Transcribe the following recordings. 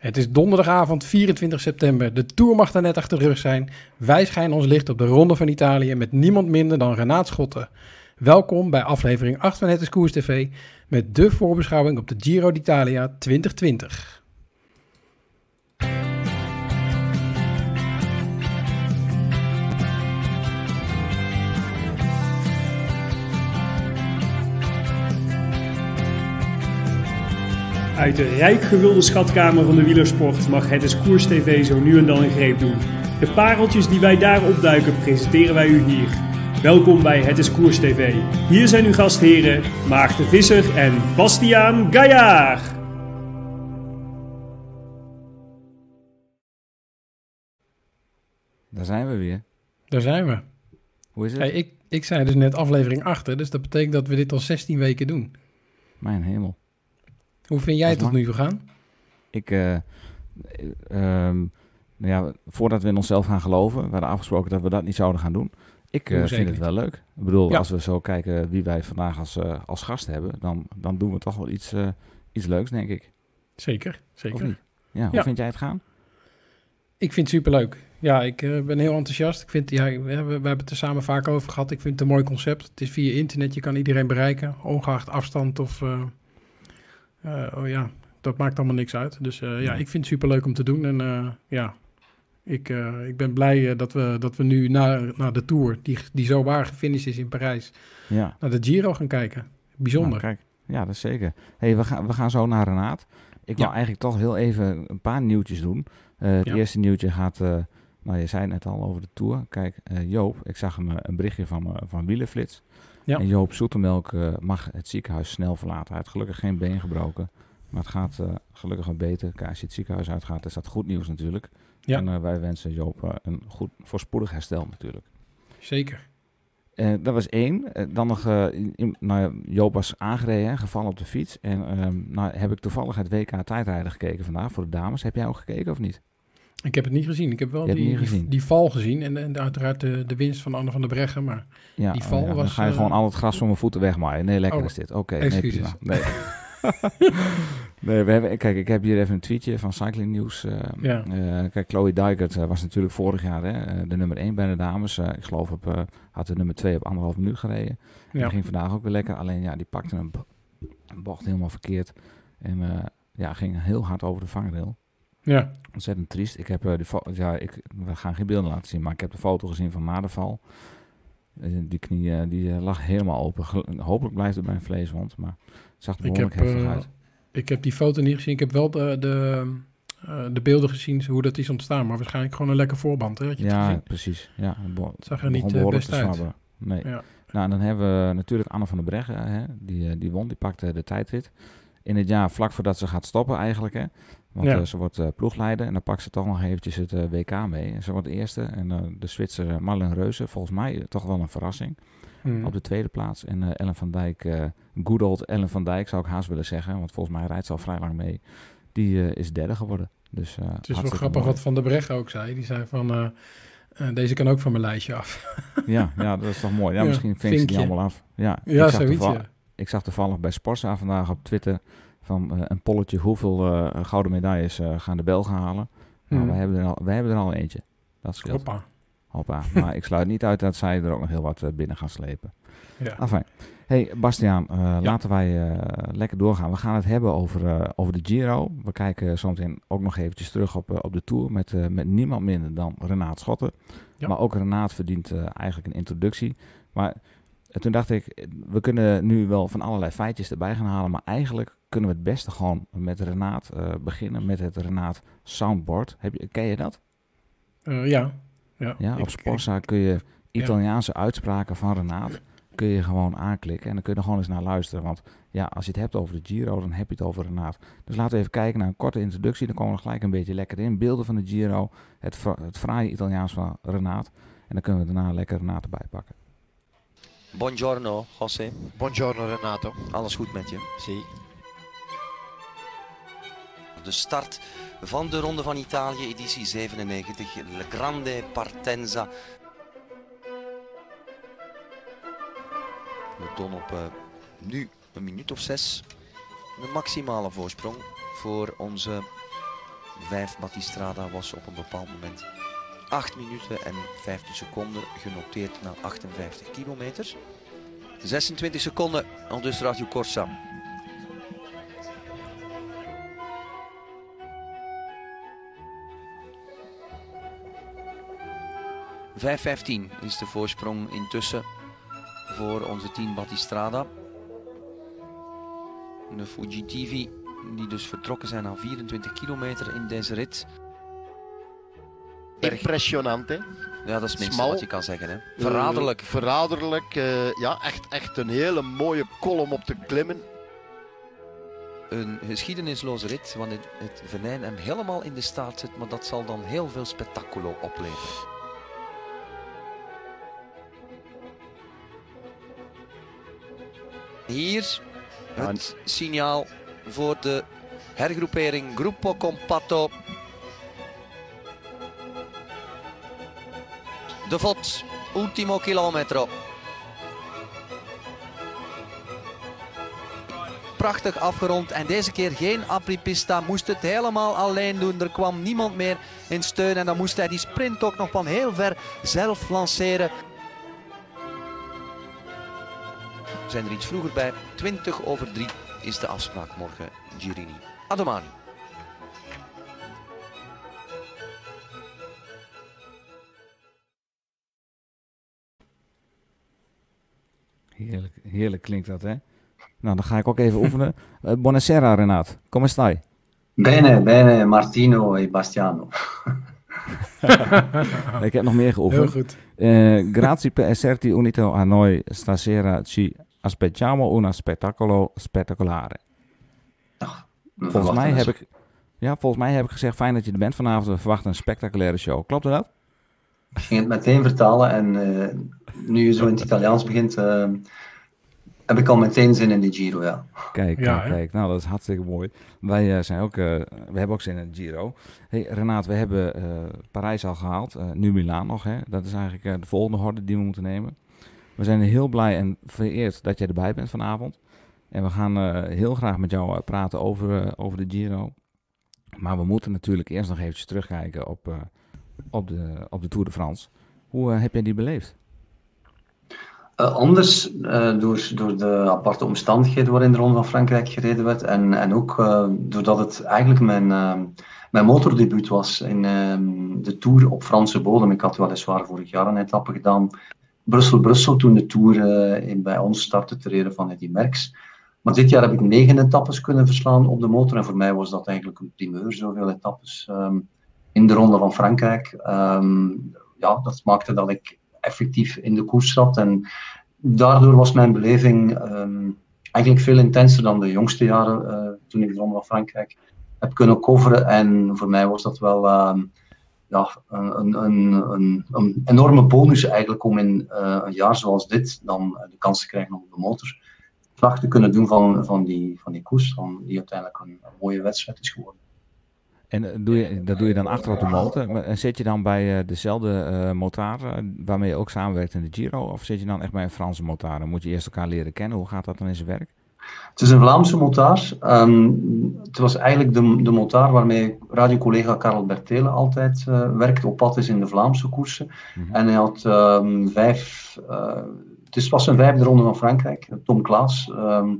Het is donderdagavond 24 september. De Tour mag er net achter de rug zijn. Wij schijnen ons licht op de Ronde van Italië met niemand minder dan Renaat Schotten. Welkom bij aflevering 8 van Het Koers TV met de voorbeschouwing op de Giro d'Italia 2020. Uit de rijk gevulde schatkamer van de wielersport mag het is Koers TV zo nu en dan een greep doen. De pareltjes die wij daar opduiken presenteren wij u hier. Welkom bij Het is Koers TV. Hier zijn uw gastheren Maarten Visser en Bastiaan Gaillard. Daar zijn we weer. Daar zijn we. Hoe is het? Hey, ik, ik zei dus net aflevering 8, hè, dus dat betekent dat we dit al 16 weken doen. Mijn hemel. Hoe vind jij het tot nu gegaan? Ik, eh, eh, ehm, nou ja, voordat we in onszelf gaan geloven, we hadden afgesproken dat we dat niet zouden gaan doen. Ik eh, vind zeker het wel leuk. Ik bedoel, Ja. als we zo kijken wie wij vandaag als, eh, als gast hebben, dan, dan doen we toch wel iets, iets leuks, denk ik. Zeker, zeker. Of niet? Ja, hoe Ja. vind jij het gaan? Ik vind het superleuk. Ja, ik ben heel enthousiast. Ik vind, ja, we, hebben, we hebben het er samen vaak over gehad. Ik vind het een mooi concept. Het is via internet, je kan iedereen bereiken, ongeacht afstand of... eh, oh ja, dat maakt allemaal niks uit. Dus eh, ja, Nee. ik vind het superleuk om te doen. En eh, ja, ik, ik ben blij dat, we, dat we nu na, na de Tour, die, die zo waar gefinished is in Parijs, Ja. naar de Giro gaan kijken. Bijzonder. Nou, kijk, ja, dat is zeker. hey, we, gaan, we gaan zo naar Renaat. Ik wil Ja. eigenlijk toch heel even een paar nieuwtjes doen. Het Ja. eerste nieuwtje gaat, eh, nou je zei het net al over de Tour. Kijk, Joop, ik zag een, eh, een berichtje van, van Wielenflits. Ja. En Joop Zoetemelk eh, mag het ziekenhuis snel verlaten. Hij heeft gelukkig geen been gebroken. Maar het gaat eh, gelukkig wat beter. Kijk, als je het ziekenhuis uitgaat, is dat goed nieuws natuurlijk. Ja. En eh, wij wensen Joop een goed voorspoedig herstel natuurlijk. Zeker. Dat was één. Dan nog, in- nou, Joop was aangereden, gevallen op de fiets. En ehm, nou heb ik toevallig het WK tijdrijden gekeken vandaag voor de dames. Heb jij ook gekeken of niet? Ik heb het niet gezien. Ik heb wel die, die, val gezien. En, en uiteraard de, de winst van Anne van der Breggen. Maar Ja, Die oh val ja, dan was, ga je eh, gewoon al het gras van mijn voeten wegmaaien. Nee, lekker Oh, is dit. Oké, nee. Nee. nee, we hebben, kijk, ik heb hier even een tweetje van Cycling News. eh, Ja. eh, kijk, Chloe Dijkert was natuurlijk vorig jaar hè, de nummer 1 bij de dames. Ik geloof op, had de nummer 2 op anderhalf minuut gereden. ja, Die ging vandaag ook weer lekker. Alleen ja, die pakte een, bo- een bocht helemaal verkeerd. En ja, ging heel hard over de vangrail. Ja, Ontzettend triest. Ik heb eh, de ja, ik, we gaan geen beelden laten zien, maar ik heb de foto gezien van na de val. Eh, die knie eh, die lag helemaal open. Hopelijk blijft het bij een vleeswond, maar het zag er behoorlijk heb, heftig uit. ik heb die foto niet gezien. Ik heb wel de, de, de beelden gezien, hoe dat is ontstaan. Maar waarschijnlijk gewoon een lekker voorband. Hè? Je Ja, precies. Ja, het zag er niet best uit. Nee. Ja. Nou, en dan hebben we natuurlijk Anne van der Breggen. Hè? Die, die won, die pakte de tijdrit. In het jaar vlak voordat ze gaat stoppen eigenlijk. Hè? Want Ja. eh, ze wordt eh, ploegleider en dan pakt ze toch nog eventjes het eh, WK mee. En ze wordt eerste. En de Zwitser Marlen Reuze, volgens mij toch wel een verrassing. Hmm. Op de tweede plaats. En Ellen van Dijk, good old Ellen van Dijk zou ik haast willen zeggen. Want volgens mij rijdt ze al vrij lang mee. Die is derde geworden. Dus, Het is wel grappig mooi. wat Van der Breggen ook zei. Die zei van, deze kan ook van mijn lijstje af. Ja, ja, dat is toch mooi. Ja, Ja, misschien vinkt ze die allemaal af. Ja, ja, ik zag zoiets. toeval- Ja. Ik zag toevallig bij Sportza vandaag op Twitter van eh, een polletje hoeveel eh, gouden medailles eh, gaan de Belgen halen. Nou, Hmm. wij, hebben er al, wij hebben er al eentje. Dat scheelt. Hoppa. Hoppa. maar ik sluit niet uit dat zij er ook nog heel wat binnen gaan slepen. Ja. Enfin. Hey Bastiaan, laten wij lekker doorgaan. We gaan het hebben over, over de Giro. We kijken zometeen ook nog eventjes terug op, op de Tour met, met niemand minder dan Renaat Schotten. Ja. Maar ook Renaat verdient eigenlijk een introductie. Maar eh, toen dacht ik, we kunnen nu wel van allerlei feitjes erbij gaan halen. Maar eigenlijk kunnen we het beste gewoon met Renaat eh, beginnen. Met het Renaat Soundboard. Heb je, ken je dat? Eh, ja. Ja, op Sporza kun je Italiaanse uitspraken van Renaat kun je gewoon aanklikken en dan kun je er gewoon eens naar luisteren. Want ja, als je het hebt over de Giro, dan heb je het over Renaat. Dus laten we even kijken naar een korte introductie. Dan komen we gelijk een beetje lekker in. Beelden van de Giro, het, het fraaie Italiaans van Renaat. En dan kunnen we daarna lekker Renaat erbij pakken. Buongiorno, José. Buongiorno Renato. Alles goed met je? Sì. De start van de Ronde van Italië, editie 97, Le Grande Partenza. We doen op eh, nu een minuut of zes. De maximale voorsprong voor onze 5 Battistrada was op een bepaald moment 8 minuten en 15 seconden genoteerd na 58 kilometer. 26 seconden, dus Radio Corsa. ...5.15 is de voorsprong intussen voor onze team Battistrada. De Fujitivi, die dus vertrokken zijn na 24 kilometer in deze rit. Berg- Impressionant, hè? Ja, dat is het minste Smal. wat je kan zeggen. Hè. Verraderlijk. Eh, verraderlijk. eh, ja, echt, echt een hele mooie kolom op te klimmen. Een geschiedenisloze rit, wanneer het venijn hem helemaal in de staart zit, maar dat zal dan heel veel spectaculo opleveren. Hier het signaal voor de hergroepering Gruppo Compatto. De Vot, ultimo kilometro. prachtig afgerond. En deze keer geen apripista. Moest het helemaal alleen doen. Er kwam niemand meer in steun. En dan moest hij die sprint ook nog van heel ver zelf lanceren. We zijn er iets vroeger bij. 20 over 3 is de afspraak morgen. Girini. Adomani. Heerlijk, heerlijk klinkt dat, hè? Nou, dan ga ik ook even oefenen. Uh, buonasera, Renaat. Come stai? Bene, bene, Martino e Bastiano. ik heb nog meer Heel geoefend. goed. Eh, grazie per esserti unito a noi stasera. Ci aspettiamo un spettacolo spettacolare. Volgens mij heb ik... Ja, volgens mij heb ik gezegd, fijn dat je er bent vanavond. We verwachten een spectaculaire show. Klopt dat? Ik ging het meteen vertalen en eh, nu je zo in het Italiaans begint, eh, heb ik al meteen zin in de Giro, ja. Kijk, Ja, kijk. Nou, dat is hartstikke mooi. Wij eh, zijn ook, eh, we hebben ook zin in het Giro. Hey, Renaat, we hebben eh, Parijs al gehaald. eh, nu Milaan nog, hè. Dat is eigenlijk eh, de volgende horde die we moeten nemen. We zijn heel blij en vereerd dat jij erbij bent vanavond. En we gaan eh, heel graag met jou praten over, over de Giro. Maar we moeten natuurlijk eerst nog eventjes terugkijken op, eh, op, de, op de Tour de France. Hoe eh, heb jij die beleefd? Eh, anders, eh, door, door de aparte omstandigheden waarin de Ronde van Frankrijk gereden werd en, en ook doordat het eigenlijk mijn, mijn motordebuut was in eh, de Tour op Franse bodem. Ik had weliswaar vorig jaar een etappe gedaan, Brussel-Brussel, toen de Tour in, bij ons startte te reden van Eddy Merckx. Maar dit jaar heb ik negen etappes kunnen verslaan op de motor en voor mij was dat eigenlijk een primeur, zoveel etappes ehm, in de Ronde van Frankrijk. Ehm, ja, dat maakte dat ik effectief in de koers zat en daardoor was mijn beleving ehm, eigenlijk veel intenser dan de jongste jaren eh, toen ik de Ronde van Frankrijk heb kunnen coveren. En voor mij was dat wel ehm, ja, een, een, een, een, enorme bonus eigenlijk om in eh, een jaar zoals dit dan de kans te krijgen om de motor te kunnen doen van, van, die, van die koers, van die uiteindelijk een mooie wedstrijd is geworden. En eh, doe je, dat doe je dan achter op de motor. En zit je dan bij eh, dezelfde motar eh, waarmee je ook samenwerkt in de Giro? Of zit je dan echt bij een Franse motar? Dan moet je eerst elkaar leren kennen. Hoe gaat dat dan in zijn werk? Het is een Vlaamse motaar. Ehm, het was eigenlijk de, de motaar waarmee radiocollega Karel Bertele altijd eh, werkte, op pad is in de Vlaamse koersen. Mhm. En hij had ehm, vijf, het was zijn vijfde ronde van Frankrijk. Tom Klaas, ehm,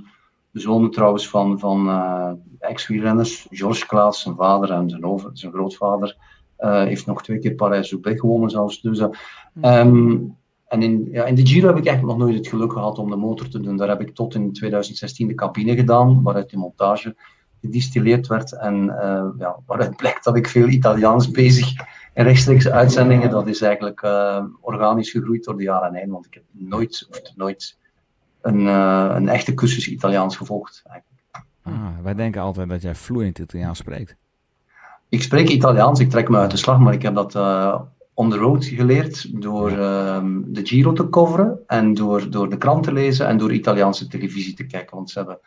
zoon trouwens van, van eh, ex-wielrenners, Georges Klaas, zijn vader en zijn, over, zijn grootvader, eh, heeft nog twee keer Parijs-Roubaix gewonnen zelfs. Dus, eh, ehm, en in, ja, in de Giro heb ik eigenlijk nog nooit het geluk gehad om de motor te doen. Daar heb ik tot in 2016 de cabine gedaan, waaruit de montage gedistilleerd werd. En ja, waaruit blijkt dat ik veel Italiaans bezig en rechtstreeks uitzendingen, dat is eigenlijk organisch gegroeid door de jaren heen. Want ik heb nooit, of nooit een, eh, een echte cursus Italiaans gevolgd. Ah, wij denken altijd dat jij vloeiend Italiaans spreekt. Ik spreek Italiaans, ik trek me uit de slag, maar ik heb dat eh, on the road geleerd door ehm, de Giro te coveren en door, door de krant te lezen en door Italiaanse televisie te kijken, want ze hebben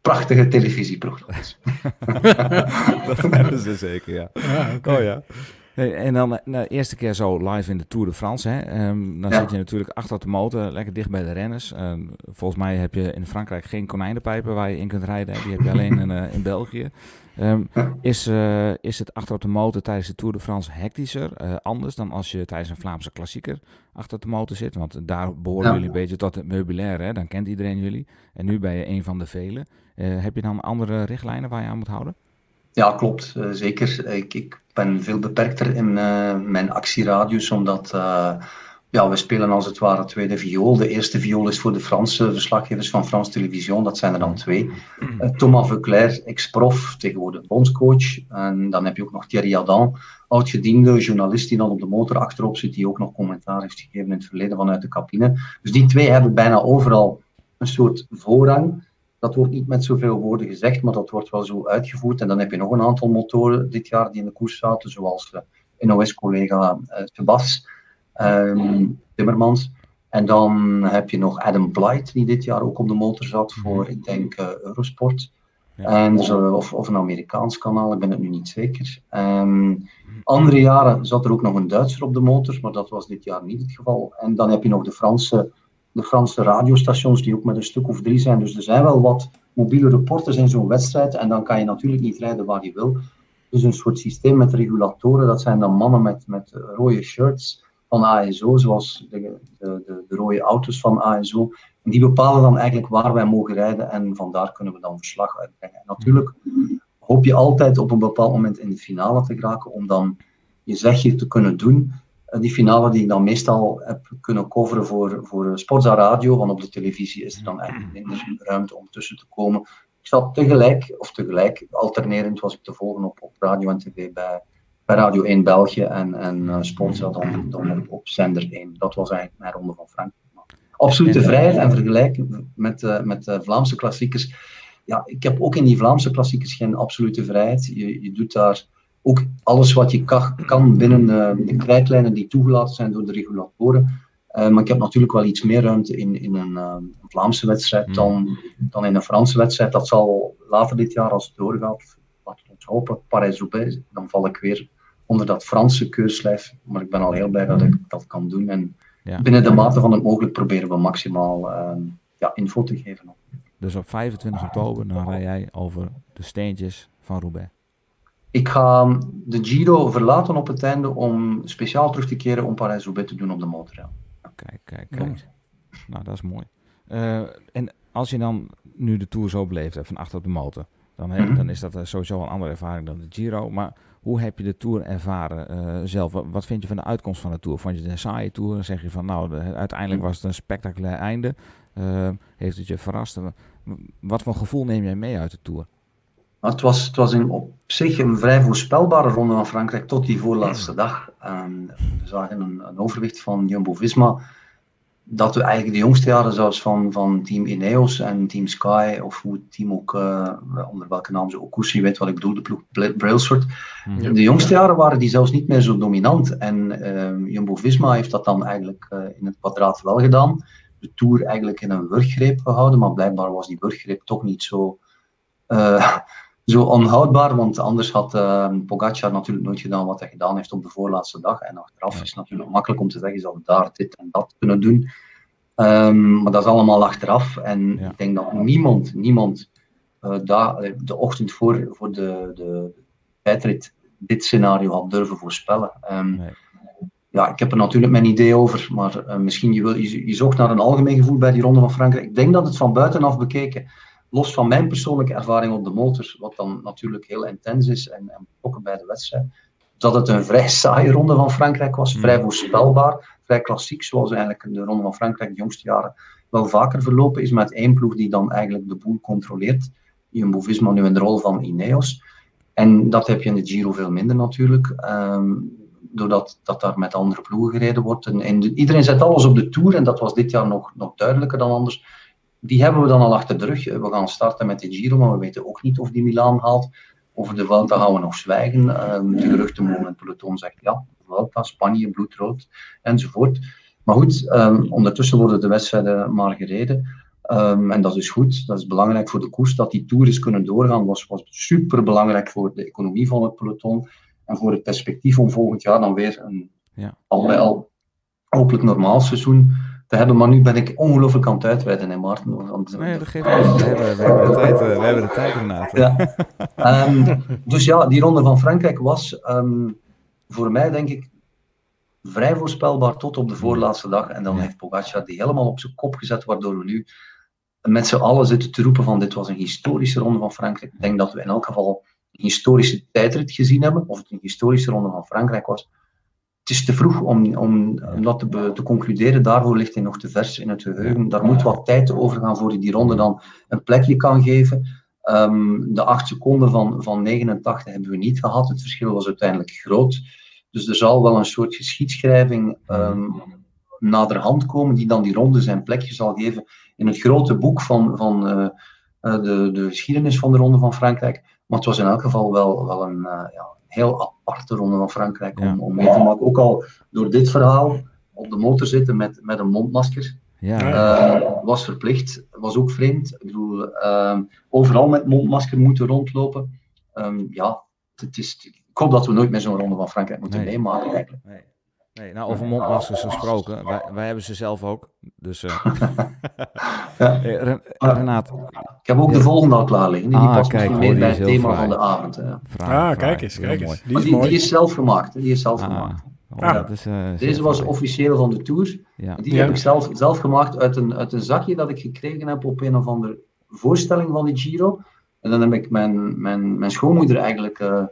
prachtige televisieprogramma's. dat hebben ze zeker, ja. Ja, oké. Oh ja. En dan de eerste keer zo live in de Tour de France. Hè? Ehm, dan zit je natuurlijk achter de motor, lekker dicht bij de renners. Ehm, volgens mij heb je in Frankrijk geen konijnenpijpen waar je in kunt rijden. Die heb je alleen in, in België. Ehm, is, uh, is het achter op de motor tijdens de Tour de France hectischer, uh, anders dan als je tijdens een Vlaamse klassieker achter de motor zit? Want daar behoren jullie een beetje tot het meubilair, hè? dan kent iedereen jullie. En nu ben je een van de velen. Heb je dan andere richtlijnen waar je aan moet houden? Ja, klopt. zeker. Ik, ik, ben veel beperkter in mijn actieradius, omdat ja, we spelen als het ware tweede viool. De eerste viool is voor de Franse verslaggevers van Frans Televisie, dat zijn er dan twee. Uh, Thomas Veuclair, ex-prof, tegenwoordig bondscoach. En dan heb je ook nog Thierry Adam, oud-gediende journalist die dan op de motor achterop zit, die ook nog commentaar heeft gegeven in het verleden vanuit de cabine. Dus die twee hebben bijna overal een soort voorrang. Dat wordt niet met zoveel woorden gezegd, maar dat wordt wel zo uitgevoerd. En dan heb je nog een aantal motoren dit jaar die in de koers zaten, zoals uh, NOS-collega uh, Sebas um, Timmermans. En dan heb je nog Adam Blight, die dit jaar ook op de motor zat mhm. voor, ik denk, uh, Eurosport. Ja. En dus, of, of, een Amerikaans kanaal, ik ben het nu niet zeker. Um, andere jaren zat er ook nog een Duitser op de motor, maar dat was dit jaar niet het geval. En dan heb je nog de Franse, de Franse radiostations, die ook met een stuk of drie zijn. Dus er zijn wel wat mobiele reporters in zo'n wedstrijd. En dan kan je natuurlijk niet rijden waar je wil. Dus een soort systeem met regulatoren, dat zijn dan mannen met, met rode shirts van ASO, zoals de, de, de, de, rode auto's van ASO. En die bepalen dan eigenlijk waar wij mogen rijden en vandaar kunnen we dan verslag uitbrengen. En natuurlijk hoop je altijd op een bepaald moment in de finale te geraken om dan je zegje te kunnen doen. Die finale die ik dan meestal heb kunnen coveren voor, voor Sportza Radio, want op de televisie is er dan eigenlijk minder ruimte om tussen te komen. Ik zat tegelijk, of tegelijk, alternerend was ik te volgen op, op radio en tv bij bij Radio 1 België en, en uh, Sportza dan, dan op zender 1. Dat was eigenlijk mijn ronde van Frankrijk. Absolute vrijheid en vergelijken met, uh, met de Vlaamse klassiekers. Ja, ik heb ook in die Vlaamse klassiekers geen absolute vrijheid. Je, je doet daar ook alles wat je kan, kan binnen uh, de krijtlijnen die toegelaten zijn door de regulatoren. Uh, maar ik heb natuurlijk wel iets meer ruimte in, in een, uh, Vlaamse wedstrijd hmm. dan, dan in een Franse wedstrijd. Dat zal later dit jaar, als het doorgaat, laten we ons hopen, Parijs-Roubaix, dan val ik weer onder dat Franse keurslijf. Maar ik ben al heel blij dat ik dat kan doen. En binnen de mate van het mogelijk proberen we maximaal uh, ja, info te geven. Dus op 25 oktober dan rij jij over de steentjes van Roubaix? Ik ga de Giro verlaten op het einde om speciaal terug te keren om Parijs-Roubaix te doen op de motor. Kijk, kijk, kijk. Nou, dat is mooi. Uh, en als je dan nu de Tour zo beleefd hebt, van achter op de motor, dan, mm -hmm. dan is dat sowieso een andere ervaring dan de Giro. Maar hoe heb je de Tour ervaren uh, zelf? Wat vind je van de uitkomst van de Tour? Vond je het een saaie Tour? Dan zeg je van nou, de, uiteindelijk was het een spectaculair einde. Uh, heeft het je verrast? Wat voor gevoel neem jij mee uit de Tour? Het was, het was in, op zich een vrij voorspelbare ronde van Frankrijk tot die voorlaatste dag. Um, we zagen een, een overwicht van Jumbo-Visma dat we eigenlijk de jongste jaren zelfs van, van team Ineos en team Sky, of hoe het team ook, uh, onder welke naam ze ook je weet wat ik bedoel, de ploeg Brailsford. Mm De jongste jaren waren die zelfs niet meer zo dominant. En uh, Jumbo-Visma heeft dat dan eigenlijk uh, in het kwadraat wel gedaan. De Tour eigenlijk in een wurggreep gehouden, maar blijkbaar was die wurggreep toch niet zo, zo onhoudbaar, want anders had Pogacar natuurlijk nooit gedaan wat hij gedaan heeft op de voorlaatste dag. En achteraf is het natuurlijk makkelijk om te zeggen, ze hadden daar dit en dat kunnen doen. Um, maar dat is allemaal achteraf. En ik denk dat niemand, niemand uh, daar, de ochtend voor, voor de, de tijdrit dit scenario had durven voorspellen. Um, nee. Ja, ik heb er natuurlijk mijn idee over, maar uh, misschien je, wil, je, je zocht naar een algemeen gevoel bij die Ronde van Frankrijk. Ik denk dat het van buitenaf bekeken, los van mijn persoonlijke ervaring op de motor, wat dan natuurlijk heel intens is en, en betrokken bij de wedstrijd, dat het een vrij saaie Ronde van Frankrijk was, vrij voorspelbaar vrij klassiek, zoals eigenlijk de Ronde van Frankrijk de jongste jaren wel vaker verlopen is, met één ploeg die dan eigenlijk de boel controleert. Jumbo-Visma nu in de rol van Ineos. En dat heb je in de Giro veel minder natuurlijk, um, doordat dat daar met andere ploegen gereden wordt. En, en iedereen zet alles op de Tour, en dat was dit jaar nog, nog duidelijker dan anders. Die hebben we dan al achter de rug. We gaan starten met de Giro, maar we weten ook niet of die Milaan haalt. Over de Vuelta gaan we nog zwijgen. Um, de geruchtenmolen in het peloton zegt ja, Vuelta, Spanje, bloedrood enzovoort. Maar goed, um, ondertussen worden de wedstrijden maar gereden. Um, en dat is goed, dat is belangrijk voor de koers. Dat die tours kunnen doorgaan was, was super belangrijk voor de economie van het peloton. En voor het perspectief om volgend jaar dan weer een Ja. al hopelijk normaal seizoen te hebben. Maar nu ben ik ongelooflijk aan het uitweiden, hè, Maarten. Want- Nee, dat geeft niet. We hebben, we hebben de tijd, eh, we hebben de tijd. Ja. Ehm, dus ja, die ronde van Frankrijk was ehm, voor mij denk ik vrij voorspelbaar tot op de voorlaatste dag. En dan Ja. heeft Pogacar die helemaal op zijn kop gezet, waardoor we nu met z'n allen zitten te roepen van dit was een historische ronde van Frankrijk. Ik denk dat we in elk geval een historische tijdrit gezien hebben, of het een historische ronde van Frankrijk was. Het is te vroeg om, om, om dat te, te concluderen. Daarvoor ligt hij nog te vers in het geheugen. Daar moet wat tijd over gaan voor hij die ronde dan een plekje kan geven. Ehm, de acht seconden van, van 89 hebben we niet gehad. Het verschil was uiteindelijk groot. Dus er zal wel een soort geschiedschrijving ehm naderhand komen, die dan die ronde zijn plekje zal geven in het grote boek van, van eh, eh, de, de geschiedenis van de Ronde van Frankrijk. Maar het was in elk geval wel, wel een eh, ja, heel aparte Ronde van Frankrijk om, Ja. om mee te maken. Ook al door dit verhaal op de motor zitten met, met een mondmasker. Ja, Eh, was verplicht, was ook vreemd. Ik bedoel, ehm, overal met mondmasker moeten rondlopen. Ehm, ja, het is, ik hoop dat we nooit meer zo'n ronde van Frankrijk moeten Nee. meemaken eigenlijk. Nee. Nee, nou, over mondmaskers gesproken. Wij, wij hebben ze zelf ook. Dus, eh Ja. Ren-. Renaat, Ik heb ook de volgende al klaar liggen. Die Ah, past kijk, meer bij het thema fraai. van de avond. hè. vraag, Ah, kijk eens, kijk eens. Die is die, mooi. die is zelf gemaakt. hè. Die is zelf Ah, gemaakt. oh, Ah. dat is, eh, Deze was officieel van de Tour. Ja. Die Ja. heb ik zelf, zelf gemaakt uit een, uit een zakje dat ik gekregen heb op een of andere voorstelling van de Giro. En dan heb ik mijn, mijn, mijn schoonmoeder eigenlijk eh,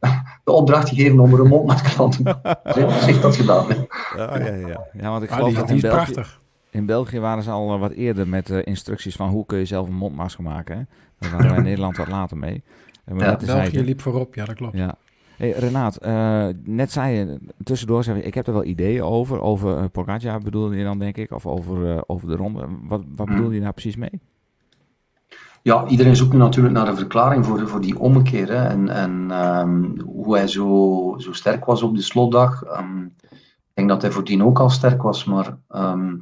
de opdracht gegeven om er een mondmasker te maken. Ze heeft- ze heeft dat gedaan. hè. Ja, ja, ja. ja, want ik Ah, geloof die, dat die in is België, prachtig. in België waren ze al eh, wat eerder met eh, instructies van hoe kun je zelf een mondmasker maken. Hè? Daar waren wij in Nederland wat later mee. Eh, Maar Ja, België liep voorop, ja dat klopt. Ja. Hey, Renaat, eh, net zei je, tussendoor zei je, ik heb er wel ideeën over. Over uh, Pogacar bedoelde je dan, denk ik, of over, eh, over de ronde. Wat, wat Hmm. bedoel je daar precies mee? Ja, iedereen zoekt nu natuurlijk naar een verklaring voor, voor die ommekeer. Hè. En, en ehm, hoe hij zo, zo sterk was op de slotdag. Ehm, ik denk dat hij voordien ook al sterk was, maar ehm,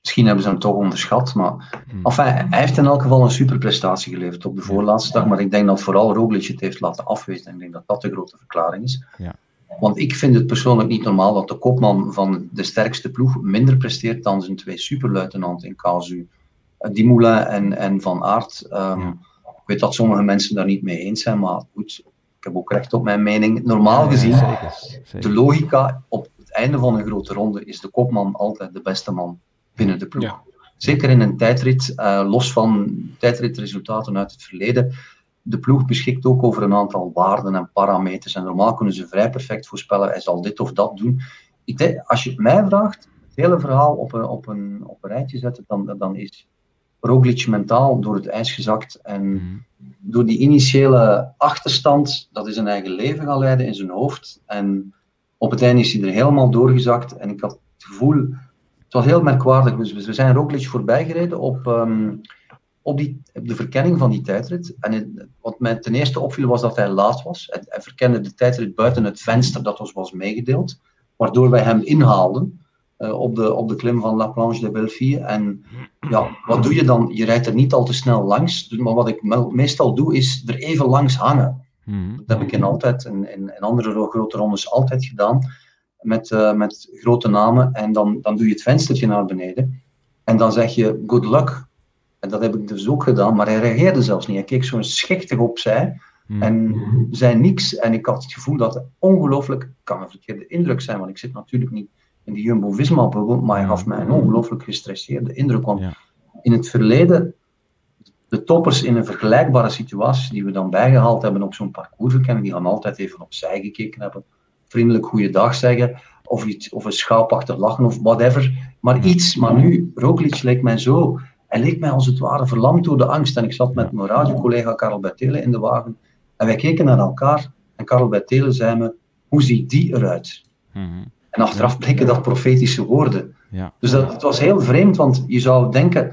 misschien hebben ze hem toch onderschat. Maar Hmm. enfin, hij heeft in elk geval een superprestatie geleverd op de voorlaatste dag. Maar ik denk dat vooral Roglic het heeft laten afweten. En ik denk dat dat de grote verklaring is. Ja. Want ik vind het persoonlijk niet normaal dat de kopman van de sterkste ploeg minder presteert dan zijn twee superluitenanten in Casu. Eh, Dumoulin en, en Van Aert. Ehm, Ja. Ik weet dat sommige mensen daar niet mee eens zijn, maar goed, ik heb ook recht op mijn mening. Normaal Ja, gezien, zeker, zeker. de logica op het einde van een grote ronde is de kopman altijd de beste man binnen de ploeg. Ja. Zeker in een tijdrit, eh, los van tijdritresultaten uit het verleden. De ploeg beschikt ook over een aantal waarden en parameters. En normaal kunnen ze vrij perfect voorspellen, hij zal dit of dat doen. Ik denk, als je het mij vraagt, het hele verhaal op een, op een, op een rijtje zetten, dan, dan is Roglic mentaal door het ijs gezakt. En Mhm. door die initiële achterstand, dat is een eigen leven gaan leiden in zijn hoofd. En op het einde is hij er helemaal doorgezakt. En ik had het gevoel, het was heel merkwaardig. Dus we zijn Roglic voorbijgereden op, ehm, op, die, op de verkenning van die tijdrit. En het- wat mij ten eerste opviel was dat hij laat was. Hij, hij verkende de tijdrit buiten het venster dat ons was meegedeeld. Waardoor wij hem inhaalden op, de, op de klim van La Planche de Belleville. En ja, wat doe je dan? Je rijdt er niet al te snel langs. Dus- Maar wat ik me- meestal doe, is er even langs hangen. Mhm. Dat heb ik in, altijd, in, in, in andere ro- grote rondes altijd gedaan. Met, eh, met grote namen. En dan, dan doe je het venstertje naar beneden. En dan zeg je good luck. En dat heb ik dus ook gedaan. Maar hij reageerde zelfs niet. Hij keek zo schichtig opzij. Mhm. En zei niks. En ik had het gevoel dat het ongelooflijk, kan een verkeerde indruk zijn, want ik zit natuurlijk niet in die Jumbo-Visma-bubbel, maar hij gaf mij een ongelooflijk gestresseerde indruk. Want Ja. in het verleden, de toppers in een vergelijkbare situatie die we dan bijgehaald hebben op zo'n parcoursverkenning, die gaan altijd even opzij gekeken hebben, vriendelijk goeiedag zeggen, of, iets, of een schaapachtig lachen of whatever. Maar Ja. iets, maar nu, Roglic leek mij zo, hij leek mij als het ware verlamd door de angst. En ik zat met mijn radiocollega Karel Bertele in de wagen en wij keken naar elkaar en Karel Bertele zei me, hoe ziet die eruit? Mhm. En achteraf bleken dat profetische woorden. Ja. Dus dat, het was heel vreemd, want je zou denken,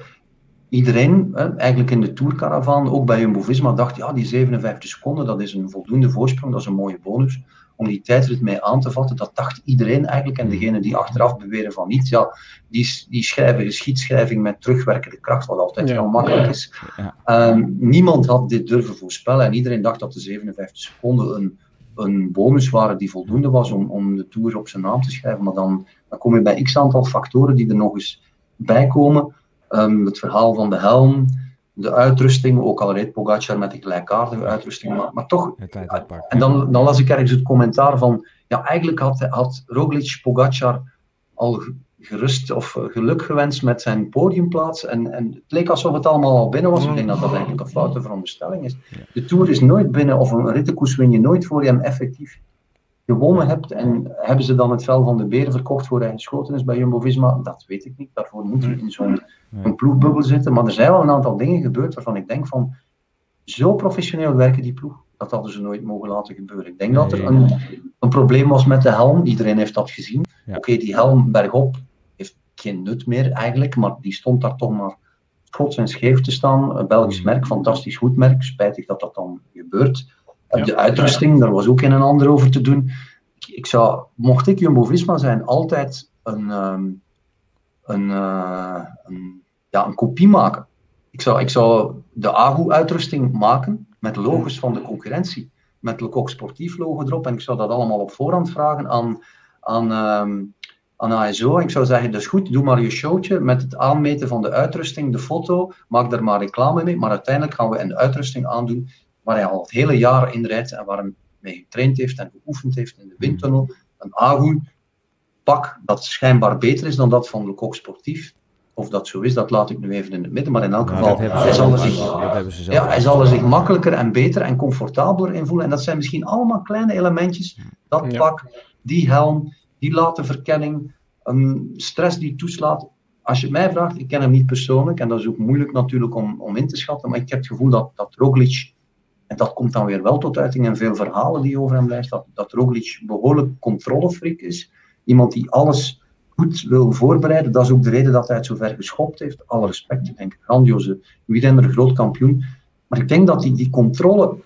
iedereen, hè, eigenlijk in de Tourcaravan, ook bij Jumbo-Visma, dacht, ja, die 57 seconden, dat is een voldoende voorsprong, dat is een mooie bonus om die tijdrit mee aan te vatten. Dat dacht iedereen eigenlijk. En degene die achteraf beweren van niet, ja, die, die schrijven geschiedschrijving met terugwerkende kracht, wat altijd Ja. heel makkelijk is. Ja. Ehm, niemand had dit durven voorspellen en iedereen dacht dat de 57 seconden een, een bonus waren die voldoende was om, om de Tour op zijn naam te schrijven. Maar dan, dan kom je bij x aantal factoren die er nog eens bij komen. Ehm, het verhaal van de helm, de uitrusting, ook al reed Pogacar met de gelijkaardige uitrusting, maar, maar toch... En dan, dan las ik ergens het commentaar van, ja, eigenlijk had, had Roglic Pogacar al gerust of geluk gewenst met zijn podiumplaats. En, en het leek alsof het allemaal al binnen was. Ik denk dat dat eigenlijk een foute veronderstelling is. De Tour is nooit binnen, of een rittenkoers win je nooit voor je hem effectief gewonnen hebt. En hebben ze dan het vel van de beren verkocht voor hij geschoten is bij Jumbo-Visma? Dat weet ik niet. Daarvoor moet je in zo'n ploegbubbel zitten. Maar er zijn wel een aantal dingen gebeurd waarvan ik denk van... Zo professioneel werken die ploeg, dat hadden ze nooit mogen laten gebeuren. Ik denk dat er een, een probleem was met de helm. Iedereen heeft dat gezien. Oké, die helm bergop geen nut meer eigenlijk, maar die stond daar toch maar schots en scheef te staan. Een Belgisch merk, fantastisch goed merk. Spijtig dat dat dan gebeurt. De uitrusting, daar was ook een en ander over te doen. Ik, zou, mocht ik Jumbo-Visma zijn, altijd een, ehm, een, uh, een, ja, een kopie maken. Ik zou, ik zou de AGU-uitrusting maken met logos van de concurrentie. Met Le Coq Sportief logo erop. En ik zou dat allemaal op voorhand vragen aan, aan, um, aan ASO. En ik zou zeggen, dus goed, doe maar je showtje met het aanmeten van de uitrusting, de foto. Maak daar maar reclame mee. Maar uiteindelijk gaan we een uitrusting aandoen waar hij al het hele jaar in rijdt en waar hij mee getraind heeft en geoefend heeft in de windtunnel. Een AGU pak dat schijnbaar beter is dan dat van Le Coq Sportief. Of dat zo is, dat laat ik nu even in het midden. Maar in elk geval, hij, zal er zich, ja, hij zal er zich makkelijker en beter en comfortabeler in voelen. En dat zijn misschien allemaal kleine elementjes. Dat pak, die helm, die late verkenning, een stress die toeslaat. Als je mij vraagt, ik ken hem niet persoonlijk, en dat is ook moeilijk natuurlijk om, om in te schatten, maar ik heb het gevoel dat, dat Roglic en dat komt dan weer wel tot uiting in veel verhalen die over hem blijven, dat, dat Roglic behoorlijk controlefreak is. Iemand die alles goed wil voorbereiden. Dat is ook de reden dat hij het zo ver geschopt heeft. Alle respect, ik denk grandioze wielrenner, groot kampioen. Maar ik denk dat die, die controle,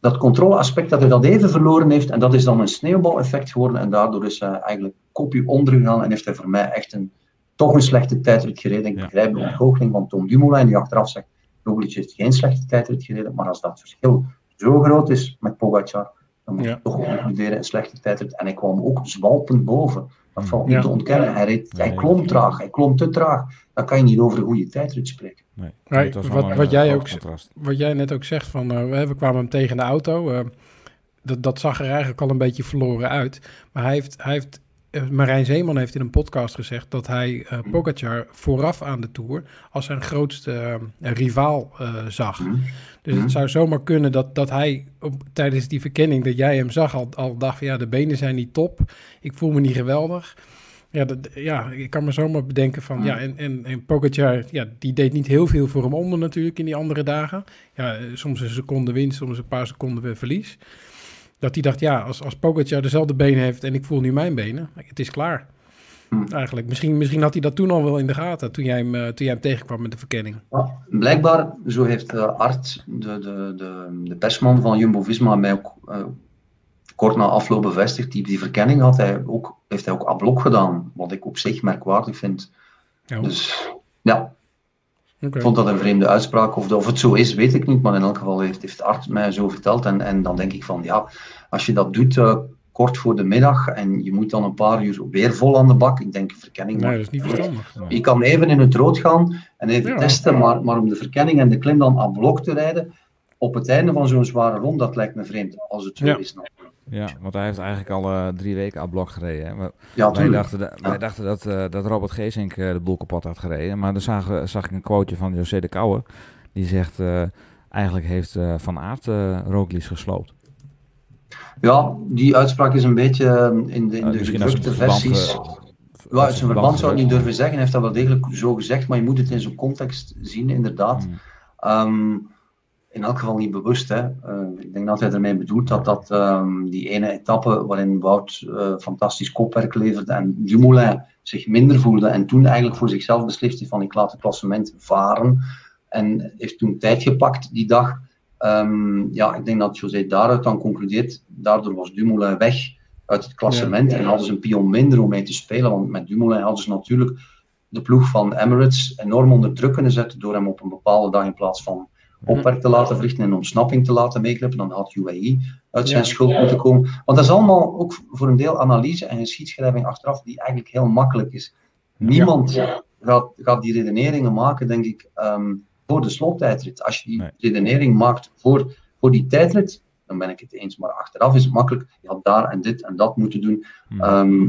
dat controleaspect, dat hij dat even verloren heeft. En dat is dan een sneeuwbaleffect geworden. En daardoor is hij eigenlijk kopje ondergegaan en heeft hij voor mij echt een, toch een slechte tijdrit gereden. Ik begrijp de ontgoocheling van Tom Dumoulin, die achteraf zegt Roglic heeft geen slechte tijdrit gereden, maar als dat verschil zo groot is met Pogacar, dan moet je toch concluderen een slechte tijdrit. En hij kwam ook zwalpend boven. Dat valt niet te ontkennen. Hij, reed, hij klom traag, hij klom te traag. Dan kan je niet over een goede tijdrit spreken. Nee, wat, wat, jij ook, wat jij net ook zegt, van, uh, we kwamen hem tegen de auto. Uh, dat, dat zag er eigenlijk al een beetje verloren uit. Maar hij heeft, hij heeft eh, Marijn Zeeman heeft in een podcast gezegd dat hij uh, Pogacar vooraf aan de Tour als zijn grootste uh, rivaal zag. Dus het zou zomaar kunnen dat, dat hij op, tijdens die verkenning dat jij hem zag al, al dacht van ja, de benen zijn niet top, ik voel me niet geweldig. Ja, dat, ja ik kan me zomaar bedenken van ja, en, en, en Pogacar, ja, die deed niet heel veel voor hem onder natuurlijk in die andere dagen. Ja, soms een seconde winst, soms een paar seconden verlies. Dat hij dacht, ja, als, als Pogacar dezelfde benen heeft en ik voel nu mijn benen, het is klaar. Hm. Eigenlijk. Misschien, misschien had hij dat toen al wel in de gaten, toen jij hem, uh, toen jij hem tegenkwam met de verkenning. Ja, blijkbaar, zo heeft uh, Art, de, de, de, de persman van Jumbo-Visma, mij ook uh, kort na afloop bevestigd. Die, die verkenning had hij ook, heeft hij ook ablok gedaan, wat ik op zich merkwaardig vind. Ja. Dus ja, ik vond dat een vreemde uitspraak. Of, of het zo is, weet ik niet. Maar in elk geval heeft, heeft Art mij zo verteld. En, en dan denk ik van, ja, als je dat doet uh, kort voor de middag en je moet dan een paar uur weer vol aan de bak. Ik denk, verkenning... Nee, dat is niet verstandig. Je kan even in het rood gaan en even testen. Maar, maar om de verkenning en de klim dan aan blok te rijden, op het einde van zo'n zware rond, dat lijkt me vreemd. Als het zo is ja, want hij heeft eigenlijk al uh, drie weken aan blok gereden. Hè? ja, wij, dachten, dat, wij dachten dat, uh, dat Robert Geesink uh, de boel kapot had gereden. Maar dan zag, zag ik een quoteje van José de Kouwer. Die zegt, eigenlijk heeft Van Aert Roglic gesloopt. Ja, die uitspraak is een beetje in de, in de gedrukte versies. Ja, uit zijn verband zou ik niet durven zeggen. Hij heeft dat wel degelijk zo gezegd, maar je moet het in zo'n context zien, inderdaad. Mm. Um, in elk geval niet bewust. Hè. Uh, ik denk dat hij ermee bedoelt dat, dat um, die ene etappe waarin Wout uh, fantastisch kopwerk leverde en Dumoulin zich minder voelde en toen eigenlijk voor zichzelf beslist heeft van ik laat het klassement varen en heeft toen tijd gepakt die dag. Um, ja, ik denk dat José daaruit dan concludeert, daardoor was Dumoulin weg uit het klassement en hadden ze een pion minder om mee te spelen, want met Dumoulin hadden ze natuurlijk de ploeg van Emirates enorm onder druk kunnen zetten door hem op een bepaalde dag in plaats van opwerk te laten verrichten en ontsnapping te laten meeklippen. Dan had UAE uit zijn Ja. schuld moeten komen. Want dat is allemaal ook voor een deel analyse en geschiedschrijving achteraf, die eigenlijk heel makkelijk is. Niemand gaat, gaat die redeneringen maken, denk ik, ehm, voor de slottijdrit. Als je die Nee. redenering maakt voor, voor die tijdrit, dan ben ik het eens. Maar achteraf is het makkelijk. Je had daar en dit en dat moeten doen. Hmm. Ehm,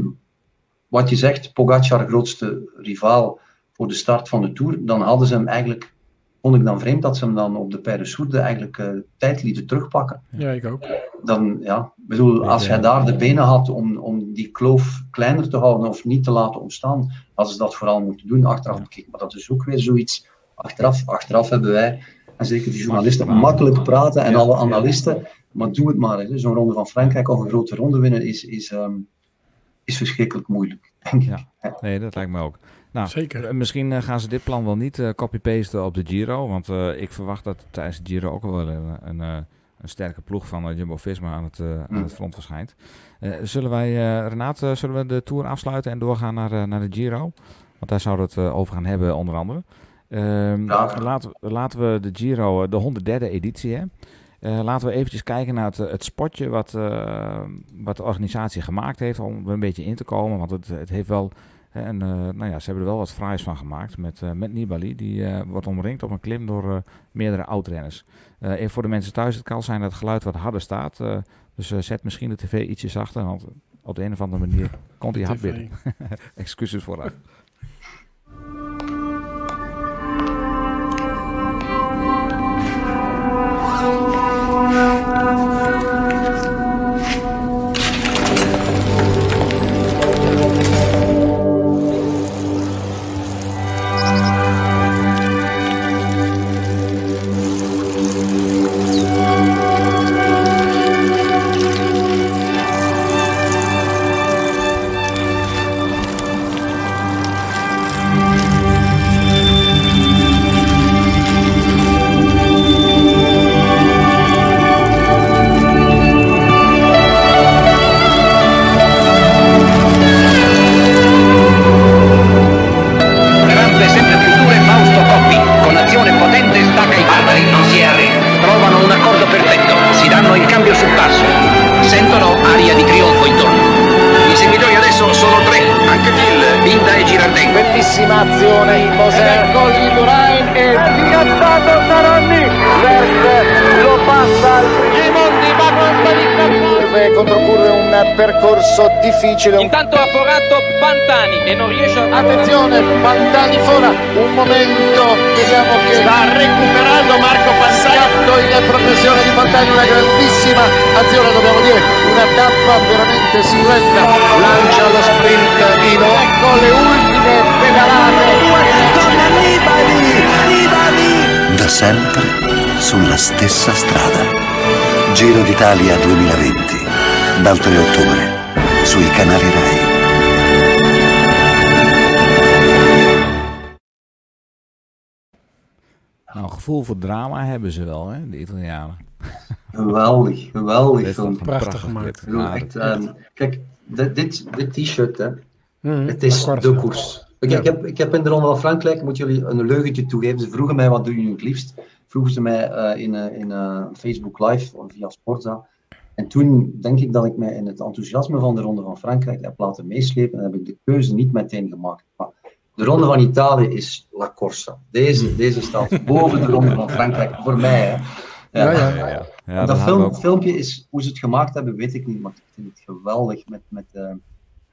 wat je zegt, Pogacar grootste rivaal voor de start van de Tour, dan hadden ze hem eigenlijk, vond ik dan vreemd dat ze hem dan op de Père eigenlijk eh, tijd lieten terugpakken. Ja, ik ook. Dan, ja, ik bedoel, als hij daar de benen had om, om die kloof kleiner te houden of niet te laten ontstaan, hadden ze dat vooral moeten doen, achteraf bekeken. Maar dat is ook weer zoiets, achteraf, achteraf hebben wij, en zeker die journalisten, makkelijk praten en Ja, alle ja. analisten, maar doe het maar. hè. Zo'n ronde van Frankrijk of een grote ronde winnen is, is, ehm, is verschrikkelijk moeilijk, denk ik. Ja. Nee, dat lijkt me ook. Nou, Zeker. eh, misschien eh, gaan ze dit plan wel niet eh, copy-pasten op de Giro. Want eh, ik verwacht dat tijdens de Giro ook wel een, een, eh, een sterke ploeg van Jumbo-Visma aan, het, eh, aan Mm. het front verschijnt. Eh, zullen wij, eh Renaat, eh, zullen we de Tour afsluiten en doorgaan naar, eh, naar de Giro? Want daar zouden we het eh, over gaan hebben, onder andere. Ehm, Ja. laten, we- laten we de Giro, de 103e editie, hè? Eh, laten we eventjes kijken naar het, eh, het spotje wat, eh, wat de organisatie gemaakt heeft om er een beetje in te komen. Want het, het heeft wel, en, nou ja, ze hebben er wel wat fraais van gemaakt met, met Nibali. Die wordt omringd op een klim door meerdere oudrenners. Even voor de mensen thuis, het kan zijn dat het geluid wat harder staat. dus zet misschien de tv ietsje zachter, want op de een of andere manier komt hij hard binnen. Excuses vooraf. Difficile. Intanto ha forato Pantani e non riesce a... Attenzione, Pantani fora, un momento, vediamo che sta recuperando Marco Pantani, in progressione di Pantani, una grandissima azione, dobbiamo dire, una tappa veramente silenta, lancia lo sprint Dino, ecco le ultime pedalate. Da sempre sulla stessa strada. Giro d'Italia 2020, dal 3 ottobre, sui canali RAI. Nou, een gevoel voor drama hebben ze wel, hè, de Italianen. Geweldig, geweldig een Prachtig gemaakt. Ja, echt, ehm, kijk, dit, dit, t-shirt, hè, Mhm, het is akkoord. de koers. Ik, Ja. ik, heb, ik heb in de Ronde van Frankrijk, ik moet jullie een leugentje toegeven, ze vroegen mij wat doe je nu het liefst. Vroegen ze mij eh, in, eh, in eh, Facebook Live of via Sportza. En toen denk ik dat ik mij in het enthousiasme van de Ronde van Frankrijk heb laten meeslepen en heb ik de keuze niet meteen gemaakt. Maar de Ronde van Italië is La Corsa. Deze, deze staat boven de Ronde van Frankrijk, voor mij. Hè. Ja, ja. Ja, ja. Ja, dat dat hadden film, we ook. filmpje is, hoe ze het gemaakt hebben, weet ik niet, maar ik vind het geweldig met, met eh,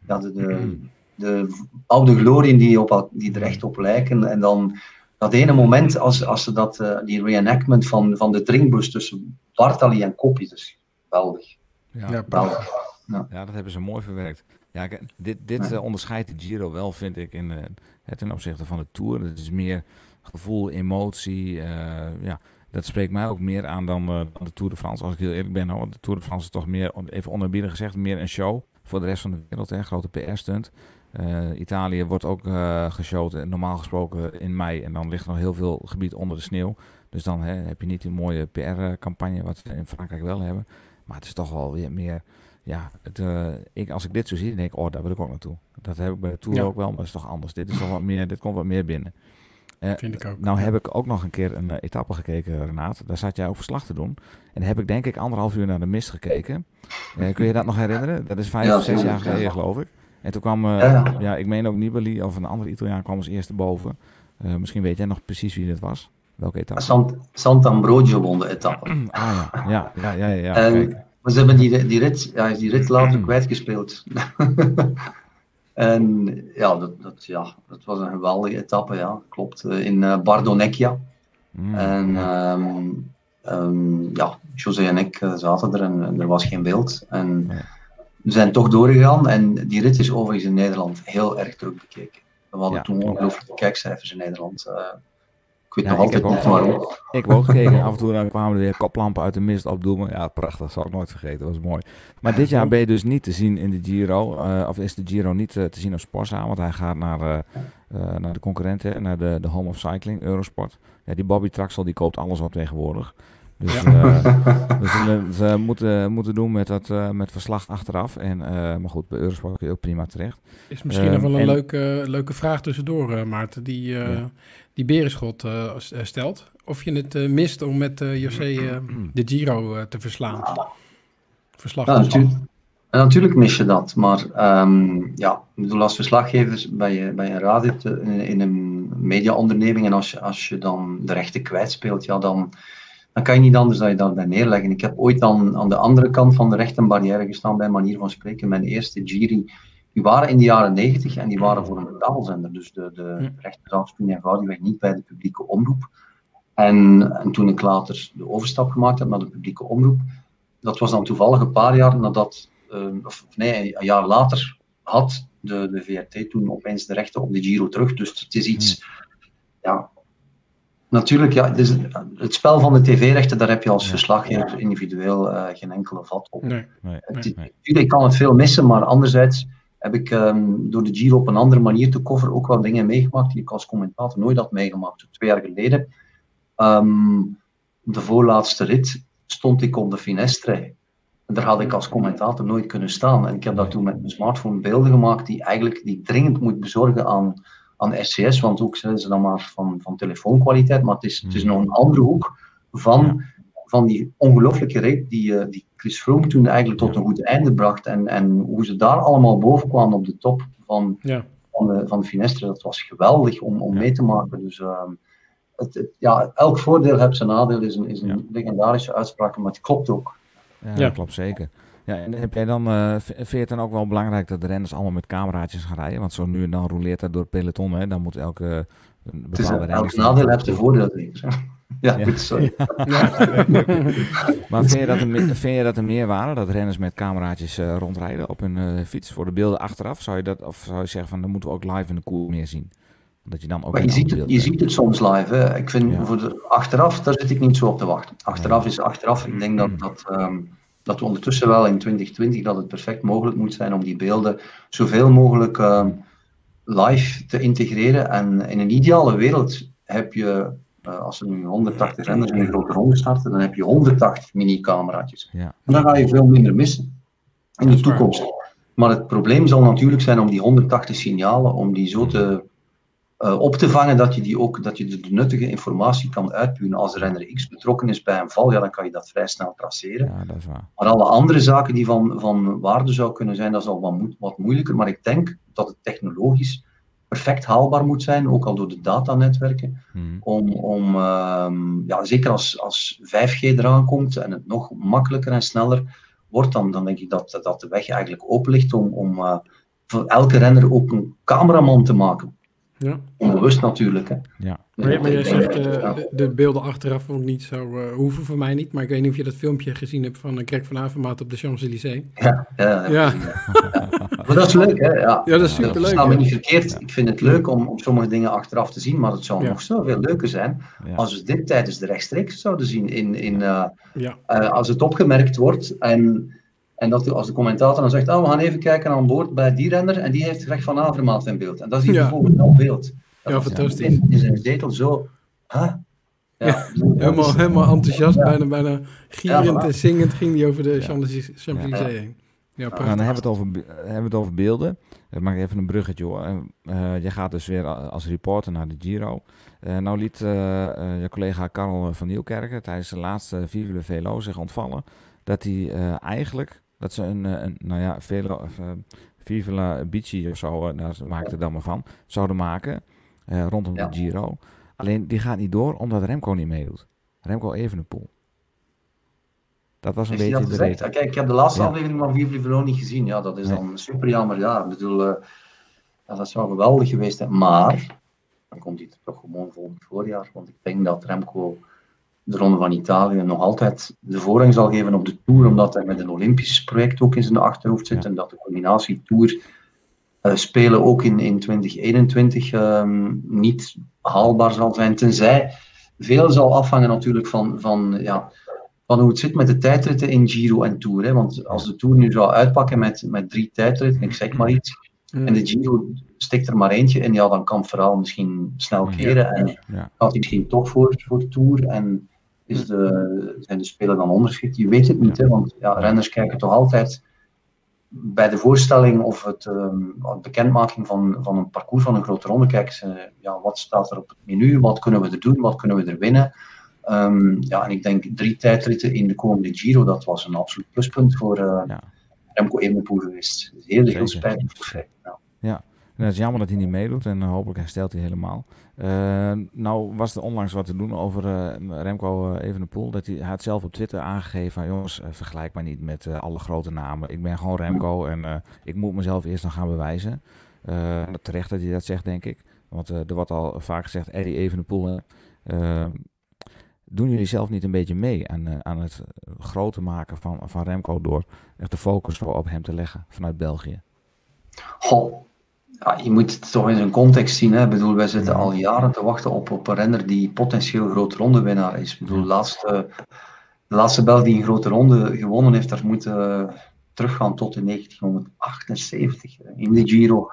ja, de, de, de oude glorieën die, op, die er echt op lijken. En dan dat ene moment, als, als ze dat, eh, die reenactment van, van de drinkbus tussen Bartali en Koppie, dus geweldig. Ja. Ja, prachtig. geweldig. Ja, dat hebben ze mooi verwerkt. Ja, dit, dit Ja. eh, onderscheidt de Giro wel, vind ik, in, eh, het ten opzichte van de Tour. Het is meer gevoel, emotie. eh, ja, dat spreekt mij ook meer aan dan, eh, dan de Tour de France, als ik heel eerlijk ben. Hoor. De Tour de France is toch meer, even onderbieden gezegd, meer een show voor de rest van de wereld. Hè. Grote PR-stunt. Eh, Italië wordt ook eh geschoten, normaal gesproken in mei. En dan ligt er nog heel veel gebied onder de sneeuw. Dus dan hè, heb je niet die mooie PR-campagne wat we in Frankrijk wel hebben. Maar het is toch wel weer meer ja, het, eh, ik, als ik dit zo zie, dan denk ik, oh, daar wil ik ook naartoe. Dat heb ik bij de Tour Ja. ook wel, maar dat is toch anders. Dit is toch wat meer, dit komt wat meer binnen. Eh, Vind ik ook. Nou heb ik ook nog een keer een eh, etappe gekeken, Renaat. Daar zat jij ook verslag te doen. En heb ik denk ik anderhalf uur naar de mist gekeken. Kun je dat nog herinneren? Dat is vijf Ja, of zes jaar geleden, geloof ik. En toen kwam, Ja, ja. ja, ik meen ook Nibali of een andere Italiaan kwam als eerste boven. Eh, misschien weet jij nog precies wie dit was. Welke etappe? Sant, Sant'Ambrogio won de etappe. Ah ja, ja, ja, ja, ja, en, kijk. maar ze hebben die, die, rit, ja, die rit later kwijtgespeeld. en ja dat, dat, ja, dat was een geweldige etappe, ja, klopt. Eh, In eh, Bardonecchia. Mm, En ja. ehm, ehm, ja, José en ik eh, zaten er en, en er was geen beeld. En Nee. we zijn toch doorgegaan en die rit is overigens in Nederland heel erg druk bekeken. We hadden Ja, toen ongelooflijke kijkcijfers in Nederland. Ik weet Ja, nog ik altijd heb niet ook- waarom. Ik heb ook gekeken. Af en toe dan kwamen er weer koplampen uit de mist opdoemen. Ja, prachtig. Dat zal ik nooit vergeten. Dat was mooi. Maar dit jaar ben je dus niet te zien in de Giro. eh, of is de Giro niet eh, te zien op Sporza. Want hij gaat naar, eh, naar de concurrenten. Naar de, de Home of Cycling, Eurosport. Ja, die Bobby Traxel die koopt alles op tegenwoordig. Dus, eh, dus ze, ze moeten, moeten doen met, dat, eh, met verslag achteraf. En, eh, maar goed, bij Eurosport kun je ook prima terecht. Is misschien Ehm, nog wel een en- leuke, leuke vraag tussendoor, Maarten, die, eh, Ja. Die Berenschot eh, eh, stelt. Of je het eh, mist om met eh José eh, de Giro eh, te verslaan. Verslag Ja, natuurlijk. En natuurlijk mis je dat, maar ehm, ja, ik bedoel, als verslaggever bij je, bij een radio te- in, in een mediaonderneming en als je, als je dan de rechten kwijtspeelt, ja, dan, dan kan je niet anders dan je daarbij neerleggen. Ik heb ooit aan, aan de andere kant van de rechtenbarrière gestaan, bij manier van spreken. Mijn eerste Giri, die waren in de jaren 90 en die waren voor een betaalzender. Dus de, de rechten zaten toen eenvoudigweg niet bij de publieke omroep. En, en toen ik later de overstap gemaakt heb naar de publieke omroep, dat was dan toevallig een paar jaar nadat, eh, of nee, een jaar later had de, de VRT toen opeens de rechten op de Giro terug. Dus het is iets, ja, natuurlijk, ja, het, is, het spel van de tv-rechten, daar heb je als verslaggever individueel eh, geen enkele vat op. Nee, nee, Het is- Tuurlijk, ik kan het veel missen, maar anderzijds heb ik ehm, door de Giro op een andere manier te coveren ook wel dingen meegemaakt die ik als commentator nooit had meegemaakt. Twee jaar geleden, ehm, de voorlaatste rit, stond ik op de Finestre. En daar had ik als commentator nooit kunnen staan. En ik heb dat toen met mijn smartphone beelden gemaakt die eigenlijk die ik dringend moet bezorgen aan, aan SCS, want ook zijn ze dan maar van, van telefoonkwaliteit, maar het is, het is nog een andere hoek van, van die ongelooflijke rit die, eh, die Chris Froome toen eigenlijk tot een goed einde bracht. En, en hoe ze daar allemaal boven kwamen op de top van, Ja. van, de, van de Finestre, dat was geweldig om, om mee te maken. Dus ehm, het, het- ja, elk voordeel heeft zijn nadeel, is een, is een legendarische uitspraak, maar het klopt ook. Ja, klopt zeker. Ja, en heb jij dan, eh, v- vind je het dan ook wel belangrijk dat de renners allemaal met cameraatjes gaan rijden? Want zo nu en dan roleert dat door het peloton, hè? Dan moet elke een Het is, bepaalde elk nadeel heeft een voordeel. denk ik. Ja, Ja. goed, sorry. maar vind je, dat een, me- vind je dat een meerwaarde, dat renners met cameraatjes eh, rondrijden op hun eh, fiets voor de beelden achteraf? Zou je dat, of zou je zeggen van, dan moeten we ook live in de koer meer zien? Dat je dan ook Maar je ziet, het, je ziet het soms live. Hè. Ik vind Ja. voor de, achteraf, daar zit ik niet zo op te wachten. Achteraf is achteraf. Ik denk dat, dat, ehm, dat we ondertussen wel in 2020 dat het perfect mogelijk moet zijn om die beelden zoveel mogelijk ehm, live te integreren. En in een ideale wereld heb je, eh, als er nu 180 renners in een grote ronde starten, dan heb je 180 mini-cameraatjes. Ja. En dan ga je veel minder missen in de toekomst. Maar het probleem zal natuurlijk zijn om die 180 signalen, om die zo te, eh, op te vangen dat je, die ook, dat je de, nuttige informatie kan uitpuren. Als de renner X betrokken is bij een val, ja, dan kan je dat vrij snel traceren. Ja, dat is waar. Maar alle andere zaken die van, van waarde zou kunnen zijn, dat is al wat, wat moeilijker. Maar ik denk dat het technologisch perfect haalbaar moet zijn, ook al door de datanetwerken, Hmm. om, om ehm, ja, zeker als, als 5G eraan komt en het nog makkelijker en sneller wordt, dan, dan denk ik dat, dat de weg eigenlijk open ligt om, om eh, voor elke renner ook een cameraman te maken. Ja. Onbewust natuurlijk. Hè. Ja. Maar, jij- maar zegt, eh, ja. de, de beelden achteraf ook niet zo eh, hoeven voor mij niet. Maar ik weet niet of je dat filmpje gezien hebt van uh, Greg van Avermaat op de Champs-Élysées. Ja, ja, ja. Ja. Maar dat is leuk, hè? Ja, Ja, dat is superleuk, Versta me niet verkeerd. Ik vind het leuk om, om sommige dingen achteraf te zien, maar het zou Ja. nog zoveel leuker zijn Ja. als we dit tijdens de rechtstreeks zouden zien. In, in, eh, Ja. eh, als het opgemerkt wordt en, en dat als de commentator dan zegt, oh, we gaan even kijken aan boord bij die renner en die heeft Greg van Avermaat in beeld. En dat is hier Ja. bijvoorbeeld wel beeld. Dat Ja, fantastisch. In, in zijn zetel zo... Huh? Ja, Helemaal, helemaal enthousiast, bijna, bijna gierend en zingend ging hij over de Champs-Élysées Ja. heen. Ja, Nou, dan hebben we het over, be- hebben we het over beelden. Ik maak even een bruggetje hoor. Eh, eh, jij gaat dus weer als reporter naar de Giro. Eh, nou liet eh, eh, je collega Karel van Nieuwkerken tijdens de laatste Vive Velo zich ontvallen dat hij eh, eigenlijk, dat ze een, eh, een nou ja, Velo, of, eh, Vive la Bici of zo, eh, daar maakte het dan maar van, zouden maken eh, rondom Ja. de Giro. Alleen die gaat niet door omdat Remco niet meedoet. Remco Evenepoel. Dat was een beetje de reden. Kijk, ik heb de laatste Ja. aflevering van Vive Velo niet gezien. Ja, dat is Nee. dan super jammer. Ja, ik bedoel, eh, ja, dat zou geweldig geweest zijn. Maar, dan komt hij toch gewoon volgend voorjaar. Want ik denk dat Remco de Ronde van Italië nog altijd de voorrang zal geven op de Tour, omdat hij met een Olympisch project ook in zijn achterhoofd zit. Ja. En dat de combinatie Tour eh, spelen ook in, in 2021 ehm, niet haalbaar zal zijn. Tenzij veel zal afhangen natuurlijk van, van, ja, van hoe het zit met de tijdritten in Giro en Tour. Hè. Want als de Tour nu zou uitpakken met, met drie tijdritten, ik zeg maar iets, en de Giro stikt er maar eentje in, ja, dan kan het verhaal misschien snel keren. En Ja. gaat hij misschien toch voor, voor Tour en is de, zijn de spelen dan onderschikt? Je weet het niet, hè, want ja, renners kijken toch altijd bij de voorstelling of het, de bekendmaking van, van een parcours van een grote ronde, kijken ze ja, wat staat er op het menu, wat kunnen we er doen, wat kunnen we er winnen. Ehm, ja, en ik denk drie tijdritten in de komende Giro, dat was een absoluut pluspunt voor eh, Ja. Remco Evenepoel geweest. Heel, heel spijtig. Ja. Ja, en het is jammer dat hij niet meedoet en hopelijk herstelt hij helemaal. Eh, nou was er onlangs wat te doen over eh, Remco uh, Evenepoel. Dat hij, hij had zelf op Twitter aangegeven jongens, vergelijk maar niet met alle grote namen. Ik ben gewoon Remco en ik moet mezelf eerst nog gaan bewijzen. Terecht dat hij dat zegt, denk ik. Want er wordt al vaak gezegd, Eddie Evenepoel... doen jullie zelf niet een beetje mee aan, aan het groter maken van, van Remco door echt de focus op hem te leggen vanuit België? Goh, ja, je moet het toch in zijn context zien. Hè. Ik bedoel, wij zitten al jaren te wachten op, op een renner die potentieel grote ronde winnaar is. Ik bedoel, de laatste, de laatste Belg die een grote ronde gewonnen heeft, daar moeten teruggaan tot in 1978. In de Giro.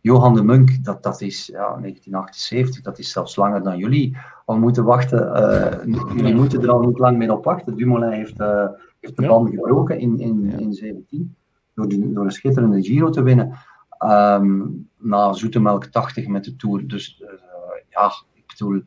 Johan de Munk, dat, dat is ja, 1978, dat is zelfs langer dan jullie al moeten wachten. Uh, jullie moeten er al niet lang meer op wachten. Dumoulin heeft, uh, heeft de band gebroken in, in, in 17 door, door een schitterende Giro te winnen. Um, na Zoetemelk 80 met de Tour. Dus uh, ja, ik bedoel,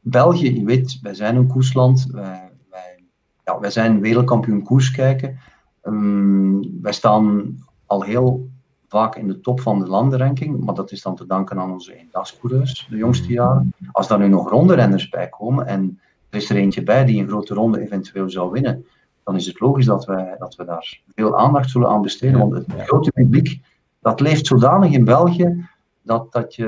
België, je weet, wij zijn een koersland. Wij, wij, ja, wij zijn wereldkampioen koers kijken. Um, wij staan al heel vaak in de top van de landenranking, maar dat is dan te danken aan onze eendagscoureurs de jongste jaren. Als daar nu nog ronde-renners bij komen en er is er eentje bij die een grote ronde eventueel zou winnen, dan is het logisch dat we, dat we daar veel aandacht zullen aan besteden. Want het grote publiek, dat leeft zodanig in België, dat, dat je,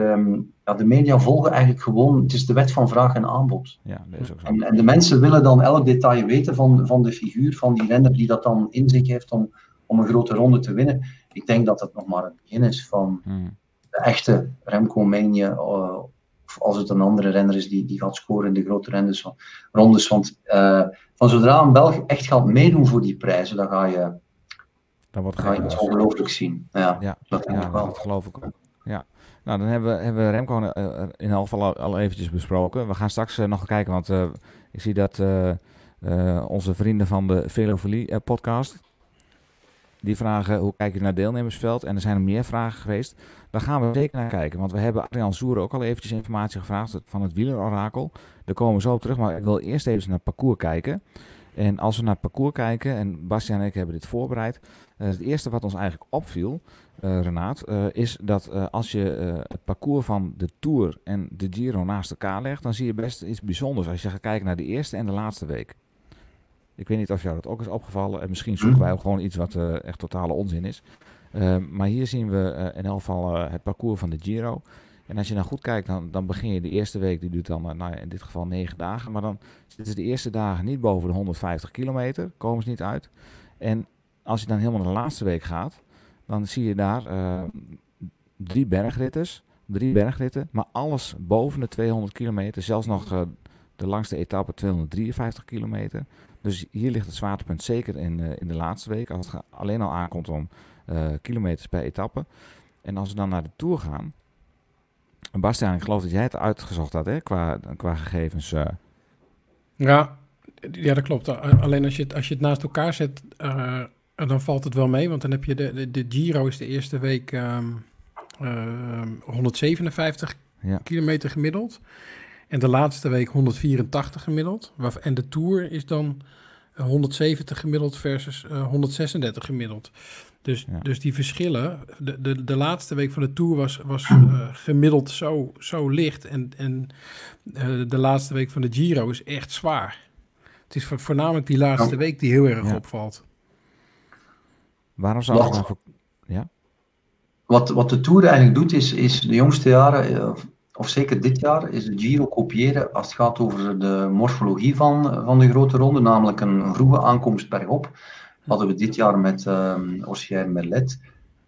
ja, de media volgen eigenlijk gewoon, het is de wet van vraag en aanbod. Ja, dat is ook zo. En, en de mensen willen dan elk detail weten van, van de figuur, van die renner die dat dan in zich heeft om, om een grote ronde te winnen. Ik denk dat het nog maar het begin is van Hmm. de echte Remco Mania, uh, of als het een andere renner is die, die gaat scoren in de grote rendes rondes. Want uh, van zodra een Belg echt gaat meedoen voor die prijzen, dan ga je, dan wordt ga je iets ongelooflijk zien. Ja, ja, dat, ja, ik wel. dat geloof ik ook. Ja. Nou, dan hebben we, hebben we Remco uh, in elk geval al, eventjes besproken. We gaan straks nog kijken, want uh, ik zie dat uh, onze vrienden van de Velofilie podcast, die vragen hoe kijk je naar deelnemersveld. En er zijn er meer vragen geweest. Daar gaan we zeker naar kijken. Want we hebben Adrian Soeren ook al eventjes informatie gevraagd van het wielerorakel. Daar komen we zo op terug. Maar ik wil eerst even naar het parcours kijken. En als we naar het parcours kijken, en Bastiaan en ik hebben dit voorbereid. Uh, het eerste wat ons eigenlijk opviel, uh, Renaat, uh, is dat als je het parcours van de Tour en de Giro naast elkaar legt, dan zie je best iets bijzonders als je gaat kijken naar de eerste en de laatste week. Ik weet niet of jou dat ook is opgevallen. En misschien zoeken wij ook gewoon iets wat echt totale onzin is. Uh, maar hier zien we in elk geval het parcours van de Giro. En als je nou goed kijkt, dan, dan begin je de eerste week. Die duurt dan nou, in dit geval negen dagen. Maar dan zitten de eerste dagen niet boven de 150 kilometer. Komen ze niet uit. En als je dan helemaal naar de laatste week gaat, dan zie je daar drie bergritters. Drie bergritten, maar alles boven de 200 kilometer. Zelfs nog de langste etappe 253 kilometer. Dus hier ligt het zwaartepunt zeker in, uh, in de laatste week. Als het alleen al aankomt om kilometers per etappe. En als we dan naar de Tour gaan. Bastiaan, ik geloof dat jij het uitgezocht had hè, qua, qua gegevens. Ja, ja, dat klopt. Alleen als je het, als je het naast elkaar zet, dan valt het wel mee, want dan heb je de, de, de Giro is de eerste week ehm, ehm, 157 Ja. kilometer gemiddeld. En de laatste week 184 gemiddeld. En de Tour is dan eh, 170 gemiddeld versus eh, 136 gemiddeld. Dus, Ja. dus die verschillen. De, de, de laatste week van de Tour was, was eh, gemiddeld zo, zo licht. En, en eh, de laatste week van de Giro is echt zwaar. Het is vo- voornamelijk die laatste week die heel erg Ja. opvalt. Waarom zou nou voor... Ja? Wat, wat de Tour eigenlijk doet, is, is de jongste jaren, eh, of zeker dit jaar, is de Giro kopiëren als het gaat over de morfologie van, van de grote ronde, namelijk een, vroege aankomst bergop. Dat hadden we dit jaar met um, Ossier Merlet.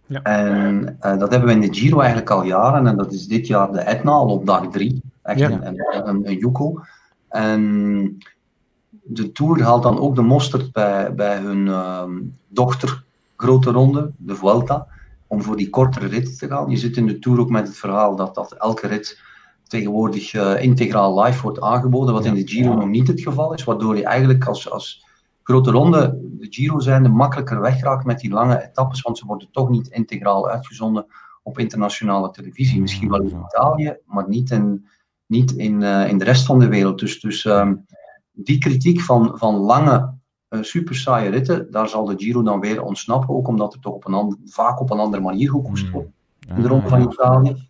Ja. En eh, dat hebben we in de Giro eigenlijk al jaren, en dat is dit jaar de Etna al op dag drie. Echt Ja. een, een, een, een joekel. En de Tour haalt dan ook de mosterd bij, bij hun ehm, dochter grote ronde, de Vuelta om voor die kortere rit te gaan. Je zit in de Tour ook met het verhaal dat, dat elke rit tegenwoordig eh, integraal live wordt aangeboden, wat in de Giro nog niet het geval is, waardoor je eigenlijk als, als grote ronde, de Giro zijnde, makkelijker wegraakt met die lange etappes, want ze worden toch niet integraal uitgezonden op internationale televisie. Misschien wel in Italië, maar niet in, niet in, eh, in de rest van de wereld. Dus, dus ehm, die kritiek van, van lange super saaie ritten, daar zal de Giro dan weer ontsnappen, ook omdat er toch op een ander, vaak op een andere manier gekoerst wordt in de Ronde van Italië.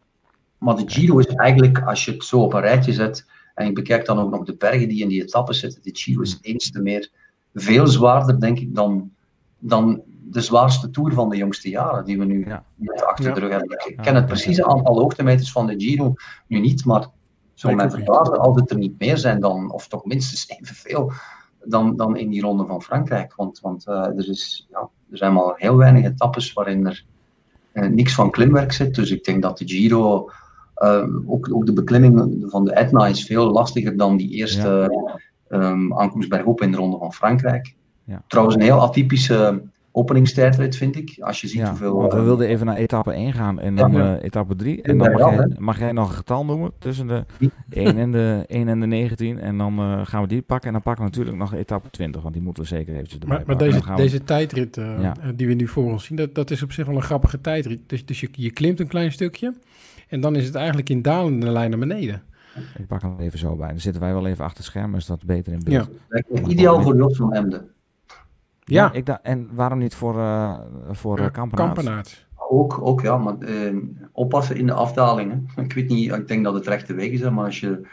Maar de Giro is eigenlijk, als je het zo op een rijtje zet, en ik bekijk dan ook nog de bergen die in die etappes zitten, de Giro is eens te meer veel zwaarder, denk ik, dan, dan de zwaarste Tour van de jongste jaren, die we nu Ja. net achter de rug hebben. Ik ken het precieze aantal hoogtemeters van de Giro nu niet, maar zo mijn verbazen als het er niet meer zijn dan, of toch minstens evenveel, dan, dan in die ronde van Frankrijk. Want, want eh, er, is, ja, er zijn maar heel weinig etappes waarin er eh, niks van klimwerk zit. Dus ik denk dat de Giro, eh, ook, ook de beklimming van de Etna is veel lastiger dan die eerste aankomst bergop in de ronde van Frankrijk. Ja. Trouwens, een heel atypische openingstijdrit vind ik. Als je ziet Ja, hoeveel... want we eh, wilden even naar etappe 1 gaan en dan Ja. eh, etappe 3. En dan mag jij, mag jij nog een getal noemen tussen de 1 en de, 1 en de 19. En dan eh, gaan we die pakken. En dan pakken we natuurlijk nog etappe 20, want die moeten we zeker eventjes erbij Maar, maar deze, we- deze tijdrit Ja. die we nu voor ons zien, dat, dat is op zich wel een grappige tijdrit. Dus, dus je, je klimt een klein stukje en dan is het eigenlijk in dalende lijn naar beneden. Ik pak hem even zo bij. Dan zitten wij wel even achter het scherm, is dat beter in beeld. Ja. ideaal voor Jos van Emden. Ja. ik en waarom niet voor, eh voor eh? Kampenaerts. Ook, ook ja, maar eh, oppassen in de afdalingen. Ik weet niet, ik denk dat het rechte weg is, maar als je,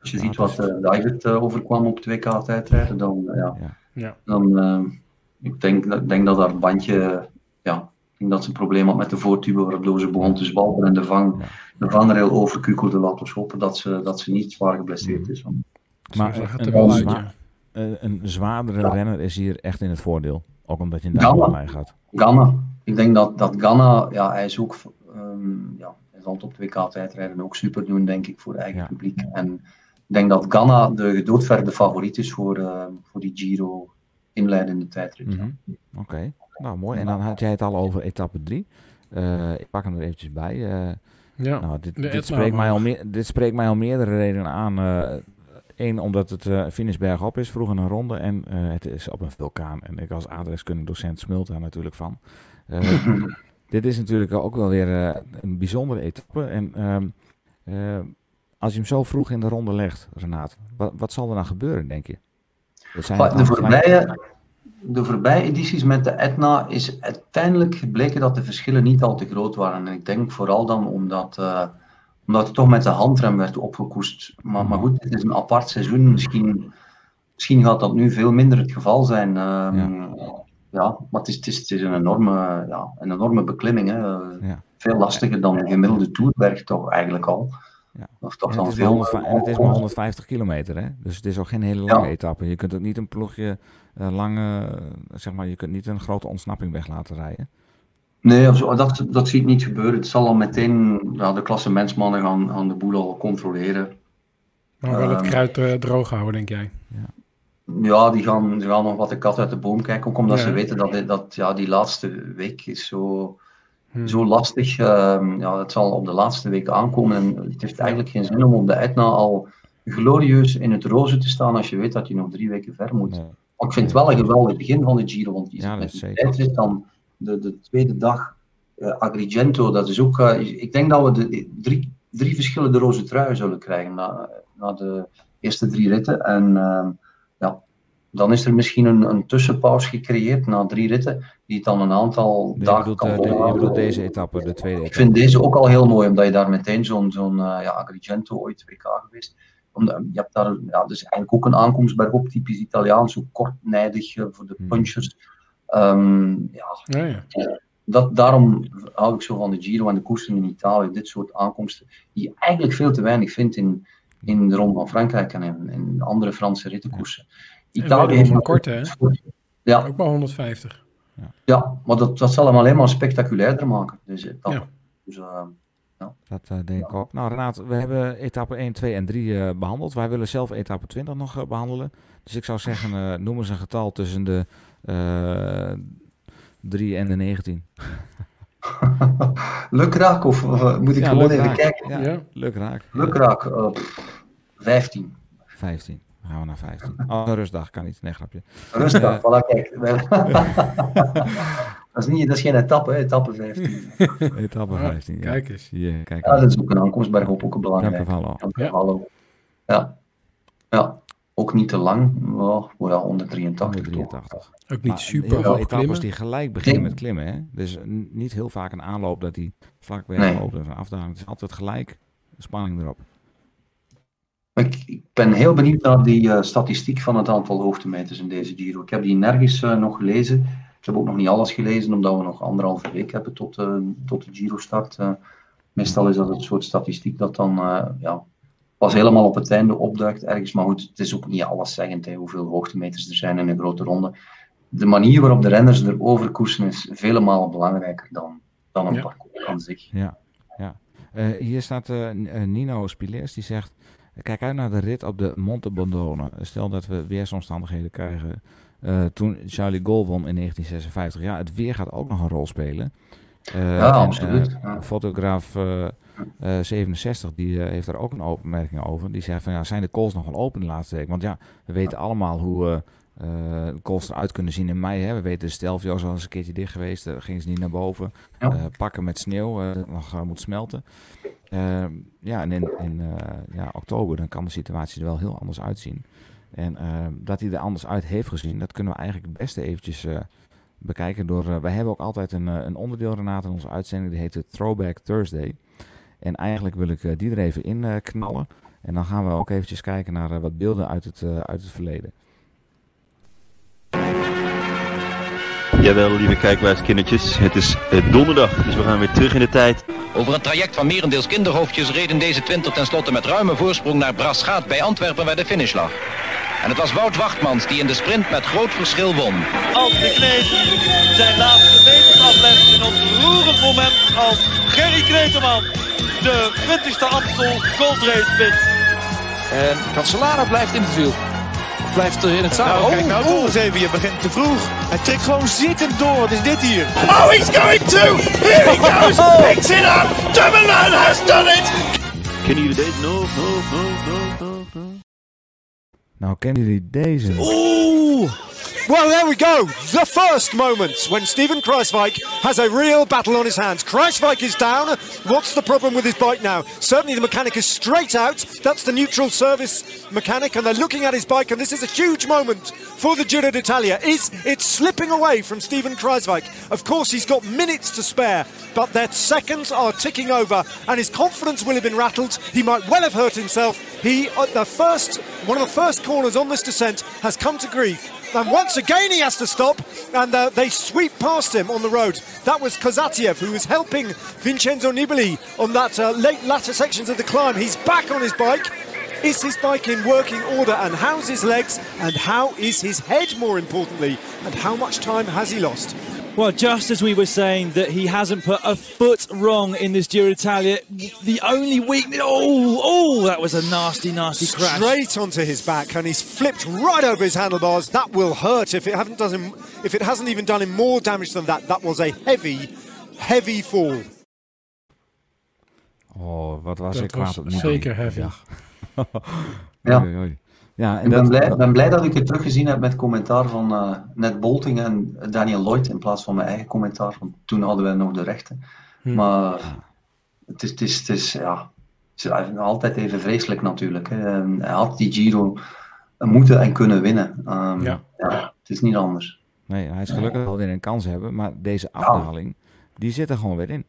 als je Ja, ziet dat wat uh, David uh, overkwam op 2K tijdrijden, dan, uh, ja, Ja. Dan uh, ik denk, ik denk dat dat bandje, ja, ik denk dat ze een probleem had met de voortube waardoor ze begon te zwalpen en de, vang, Ja. de vangrail overkukelde. Laten we hopen dat ze, dat ze niet zwaar geblesseerd Mm. is. Want, Maar het een, er wel een uit, eh, een zwaardere Ja. renner is hier echt in het voordeel. Ook omdat je in de Ganna. aanlijn gaat. Ganna, ik denk dat, dat Ganna, ja, hij is ook, um, ja, hij zal het op 2K tijdrijden ook super doen, denk ik, voor eigen Ja. publiek. En ik denk dat Ganna de gedoodverde favoriet is voor, uh, voor die Giro inleidende tijdrit. ja. Mhm. Oké, nou mooi. En dan had jij het al over etappe 3. ik pak hem er eventjes bij. Eh, Ja. nou, dit, dit, spreekt mij al meer, dit spreekt mij al meerdere redenen aan. Eén, omdat het uh, finish bergop is, vroeg in een ronde. En uh, het is op een vulkaan. En ik als aardrijkskunde docent smult daar natuurlijk van. Uh, dit is natuurlijk ook wel weer een bijzondere etappe. En uh, als je hem zo vroeg in de ronde legt, Renaat, wat, wat zal er dan gebeuren, denk je? De voorbije, de voorbije edities met de Etna is uiteindelijk gebleken dat de verschillen niet al te groot waren. En ik denk vooral dan omdat, omdat het toch met de handrem werd opgekoest. Maar, maar goed, het is een apart seizoen. Misschien, misschien gaat dat nu veel minder het geval zijn. Um, ja. ja. maar het is, het is, het is een, enorme, ja, een enorme beklimming. Hè. Ja. Veel lastiger dan een gemiddelde toerberg toch eigenlijk al. Ja. Of toch en, dan het veel, 100, en het is maar 150 kilometer, hè? Dus het is ook geen hele lange ja. etappe. Je kunt ook niet een ploegje uh, lange, zeg maar, je kunt niet een grote ontsnapping weg laten rijden. Nee, dat, dat zie ik niet gebeuren. Het zal al meteen, ja, de klassementsmannen gaan, gaan de boel al controleren. Maar wel het kruid uh, droog houden, denk jij? Ja, ja die, gaan, die gaan nog wat de kat uit de boom kijken. Ook omdat ja. ze weten dat, dat ja, die laatste week is zo, hmm. zo lastig. Uh, ja, het zal op de laatste week aankomen. En het heeft eigenlijk geen zin om op de Etna al glorieus in het roze te staan als je weet dat je nog drie weken ver moet. Nee. Maar ik vind het wel een geweldig begin van de Giro, want je Ja, met is die tijdrit dan de, de tweede dag eh, Agrigento, dat is ook, eh, ik denk dat we de, drie, drie verschillende roze truien zullen krijgen na, na de eerste drie ritten. En ehm, ja, dan is er misschien een, een tussenpauze gecreëerd na drie ritten, die het dan een aantal dagen bedoelt, kan de- volhouden. deze etappe, de tweede Ik etappe. vind deze ook al heel mooi, omdat je daar meteen zo'n zo'n eh, ja, Agrigento ooit WK geweest. Omdat, je hebt daar, ja, dus eigenlijk ook een aankomst bergop, typisch Italiaans, zo kort, nijdig voor de Hmm. Ehm, ja, Ja, ja. dat, daarom hou ik zo van de Giro en de koersen in Italië, dit soort aankomsten, die je eigenlijk veel te weinig vindt in, in de Ronde van Frankrijk en in, in andere Franse rittenkoersen. En Italië heeft een korte, hè? Ja, Ook maar 150. ja, maar dat, dat zal hem alleen maar spectaculairder maken. Dus, eh, dat, Ja. dus eh, Dat eh, denk ik ook. Nou Renaat, we hebben etappe 1, 2 en 3 eh, behandeld. Wij willen zelf etappe 20 nog eh, behandelen. Dus ik zou zeggen, eh, noem eens een getal tussen de 3 en de 19. Lukraak of eh, moet ik Ja, gewoon even kijken? Ja. Lukraak, eh, pff, 15. 15. Dan gaan we naar 15. Oh, een rustdag kan niet. Nee, grapje. Rustig, Eh. voilà, kijk. dat, is niet, dat is geen etappe, hè, etappe 15. Etappe Ah, 15. Ja. Kijk eens. Hier, kijk. Ja, dat is ook een aankomstberg op, ook een belangrijk. Campovallo. Ja. ja, ook niet te lang. Oh ja, 183 toch. 183. Ook niet Maar super heel veel etappes klimmen. die gelijk beginnen Nee. met klimmen. Hè? Dus niet heel vaak een aanloop dat die vlak weer Nee. loopt en een afdaling. Het is altijd gelijk spanning erop. Ik, ik ben heel benieuwd naar die eh, statistiek van het aantal hoogtemeters in deze Giro. Ik heb die nergens eh, nog gelezen. Ik heb ook nog niet alles gelezen, omdat we nog anderhalve week hebben tot, eh, tot de Giro-start. Eh, meestal is dat het soort statistiek dat dan eh, ja, pas helemaal op het einde opduikt ergens. Maar goed, het is ook niet alleszeggend hè, hoeveel hoogtemeters er zijn in een grote ronde. De manier waarop de renners erover koersen is vele malen belangrijker dan, dan een Ja. parcours aan zich. Ja, ja. Eh, hier staat eh, eh, Nino Spileers, die zegt... Kijk uit naar de rit op de Monte Bondone. Stel dat we weersomstandigheden krijgen. eh, toen Charlie Gol won in 1956. Ja, het weer gaat ook nog een rol spelen. Eh, Ja, en, absoluut, eh, ja. Fotograaf eh, eh, 67, die eh, heeft daar ook een opmerking over. Die zegt van, ja, zijn de calls nog wel open de laatste week? Want ja, we weten allemaal hoe de calls eruit kunnen zien in mei. Hè? We weten, de Stelvio is al eens een keertje dicht geweest. Daar gingen ze niet naar boven. Ja. Pakken met sneeuw, dat nog moet smelten. Ja, en in, in ja, oktober dan kan de situatie er wel heel anders uitzien. En dat hij er anders uit heeft gezien, dat kunnen we eigenlijk het beste eventjes bekijken. Door, wij hebben ook altijd een, een onderdeel, Renate, in onze uitzending, die heet Throwback Thursday. En eigenlijk wil ik eh, die er even in eh, knallen. En dan gaan we ook eventjes kijken naar eh, wat beelden uit het, uit het verleden. Jawel, lieve kijkwijskindertjes, het is donderdag, dus we gaan weer terug in de tijd. Over een traject van merendeels kinderhoofdjes reden deze twintig tenslotte met ruime voorsprong naar Braschaat bij Antwerpen waar de finish lag. En het was Wout Wachtmans die in de sprint met groot verschil won. Als de Kneet zijn laatste meters aflegt in een roerend moment als Gerry Kneteman de 20e Amstel Gold Race wint. En Cancellara blijft in het wiel. Blijft er in het zadel. Nou, kijk nou oh, toch eens even, je begint te vroeg. Hij trekt gewoon zittend door, wat is dit hier? Oh, he's going to! Here he goes! Picks it up! Dumoulin has done it! Kennen jullie deze? No, no, no, no, no, no. Nou, kennen jullie deze? nog? Well, there we go. The first moment when Steven Kreiswijk has a real battle on his hands. Kreiswijk is down. What's the problem with his bike now? Certainly the mechanic is straight out. That's the neutral service mechanic, and they're looking at his bike, and this is a huge moment for the Giro d'Italia. Is it slipping away from Steven Kreiswijk? Of course, he's got minutes to spare, but their seconds are ticking over, and his confidence will have been rattled. He might well have hurt himself. He, at the first, one of the first corners on this descent, has come to grief. And once again he has to stop, and uh, they sweep past him on the road. That was Kozatiev, who was helping Vincenzo Nibali on that uh, late latter sections of the climb. He's back on his bike. Is his bike in working order? And how's his legs? And how is his head, more importantly? And how much time has he lost? Well, just as we were saying that he hasn't put a foot wrong in this Giro d'Italia, the only weakness. Oh, oh, that was a nasty, nasty crash. Straight onto his back, and he's flipped right over his handlebars. That will hurt if it haven't done him. If it hasn't even done him more damage than that. That was a heavy, heavy fall. Oh, wat was Dat ik kwaad was op Nibali. zeker heavy. Ja. Ja. Oei, oei. Ja, en ik ben, dat- blij, ben blij dat ik het teruggezien heb met commentaar van eh Ned Bolting en Daniel Lloyd in plaats van mijn eigen commentaar. Want toen hadden wij nog de rechten. Hm. Maar het is, het is, het is, ja, het is altijd even vreselijk natuurlijk. Hè. En Hij had die Giro moeten en kunnen winnen. Ehm, Ja. het is niet anders. Nee, hij is gelukkig wel weer een kans hebben. Maar deze afdaling, die zit er gewoon weer in.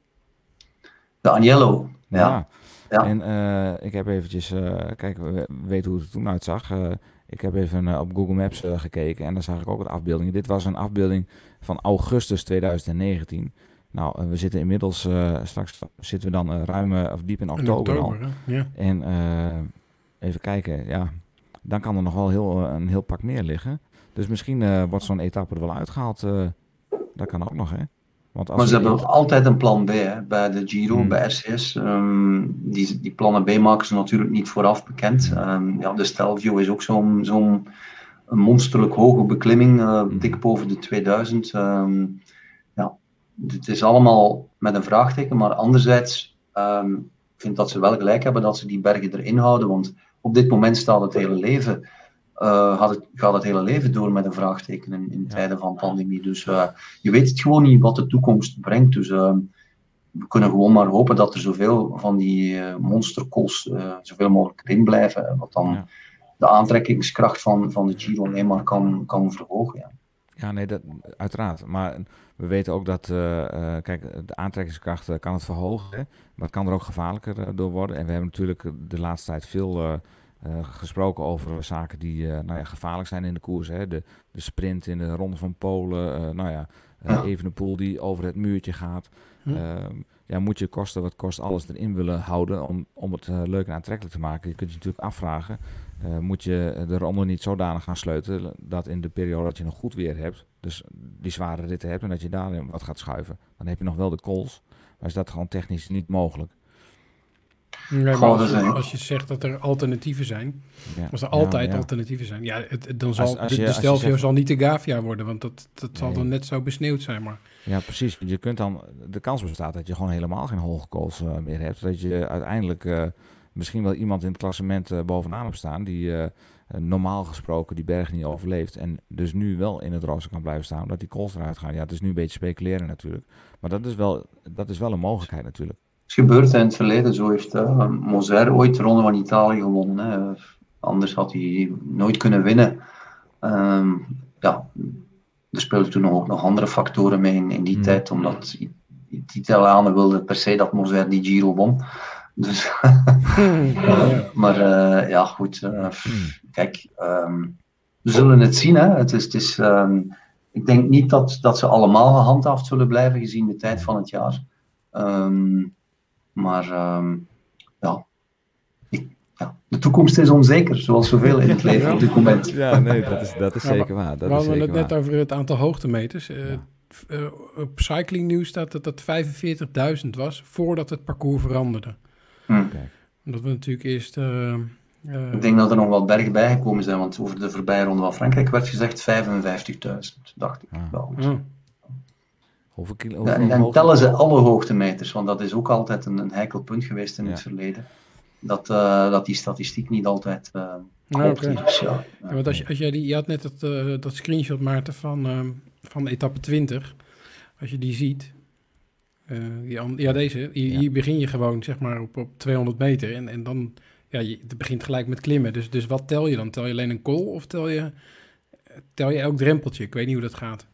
De Agnello, ja. Ja. Ja. En eh, ik heb eventjes, eh kijk, we weten hoe het er toen uitzag. Eh, ik heb even op Google Maps gekeken en daar zag ik ook wat afbeeldingen. Dit was een afbeelding van augustus 2019. Nou, we zitten inmiddels, eh, straks zitten we dan ruim of diep in oktober, oktober, al. Ja. En eh, even kijken, ja, dan kan er nog wel heel, een heel pak meer liggen. Dus misschien eh, wordt zo'n etappe er wel uitgehaald. eh, dat kan ook nog, hè? Want als Maar ze hebben altijd een plan B hè, bij de Giro, Hmm. bij RCS. Ehm, die, die plannen B maken ze natuurlijk niet vooraf bekend. Ehm, ja, de Stelvio is ook zo'n zo'n een monsterlijk hoge beklimming, eh, dik boven de 2000. Ehm, ja, het is allemaal met een vraagteken, maar anderzijds ehm, ik vind dat ze wel gelijk hebben dat ze die bergen erin houden, want op dit moment staat het hele leven eh, gaat, het, gaat het hele leven door met een vraagteken in, in tijden van pandemie. Dus eh, je weet het gewoon niet wat de toekomst brengt. Dus eh, we kunnen gewoon maar hopen dat er zoveel van die monsterkools eh, zoveel mogelijk erin blijven. Wat dan de aantrekkingskracht van, van de Giro alleen maar kan, kan verhogen. Ja. Ja, nee, dat, uiteraard. Maar we weten ook dat, kijk, de aantrekkingskracht kan het verhogen, hè, maar het kan er ook gevaarlijker door worden. En we hebben natuurlijk de laatste tijd veel eh, gesproken over zaken die eh, nou ja, gevaarlijk zijn in de koers. Hè. De, de sprint in de Ronde van Polen, eh, nou ja, eh Ja. Evenepoel die over het muurtje gaat. Hm. Ehm, ja, moet je kosten wat kost alles erin willen houden om, om het leuk en aantrekkelijk te maken. Je kunt je natuurlijk afvragen, moet je de ronde niet zodanig gaan sleutelen dat in de periode dat je nog goed weer hebt, dus die zware ritten hebt en dat je daarin wat gaat schuiven, dan heb je nog wel de calls. Maar is dat gewoon technisch niet mogelijk? Nee, als, je, als zegt dat er alternatieven zijn, Ja. als er altijd ja. alternatieven zijn, ja, het, het- dan zal Als- als de, je- de Stelvio zegt- zal niet de Gavia worden, want dat, dat zal dan net zo besneeuwd zijn. Maar Ja, precies. Je kunt dan, de kans bestaat dat je gewoon helemaal geen hoge calls eh, meer hebt. Dat je uiteindelijk eh, misschien wel iemand in het klassement eh, bovenaan hebt staan die normaal gesproken die berg niet overleeft. En dus nu wel in het roze kan blijven staan, omdat die calls eruit gaan. Ja, het is nu een beetje speculeren natuurlijk. Maar dat is wel, dat is wel een mogelijkheid natuurlijk. Het is gebeurd in het verleden. Zo heeft uh, Moser ooit de Ronde van Italië gewonnen. Hè. Anders had hij nooit kunnen winnen. Ehm, ja, er speelden toen ook nog andere factoren mee in, in die Hmm. tijd, omdat de Italianen wilden per se dat Moser die Giro won. Dus, maar eh, ja, goed. eh, pff, kijk, ehm, we zullen het zien. Hè. Het is, het is, ehm, ik denk niet dat, dat ze allemaal gehandhaafd zullen blijven gezien de tijd van het jaar. Ehm, maar ehm, ja, ja, de toekomst is onzeker, zoals zoveel in het leven op dit moment. Ja, nee, dat is, dat is Ja, zeker maar- waar. Dat we hadden het net waar. over het aantal hoogtemeters. Eh, eh, op Cycling News staat dat dat 45.000 was voordat het parcours veranderde. Hm. Omdat we natuurlijk eerst... eh, Ik denk dat er nog wat bergen bijgekomen zijn, want over de voorbije ronde van Frankrijk werd gezegd 55.000, dacht ik. Wel goed. Hoeveel kilo, Ja, en, hoogte- tellen ze alle hoogtemeters, want dat is ook altijd een, een heikel punt geweest in het verleden. Dat, eh, dat die statistiek niet altijd eh Ja, klopt. oké. Ja, Ja, want als je, als jij die, je had net dat, eh, dat screenshot, Maarten, van, ehm, van etappe 20. Als je die ziet. eh, die ja, deze. Hier, hier begin je gewoon zeg maar op, op 200 meter. En, en dan, ja, je, het begint gelijk met klimmen. Dus, dus wat tel je dan? Tel je alleen een kool of tel je, tel je elk drempeltje? Ik weet niet hoe dat gaat.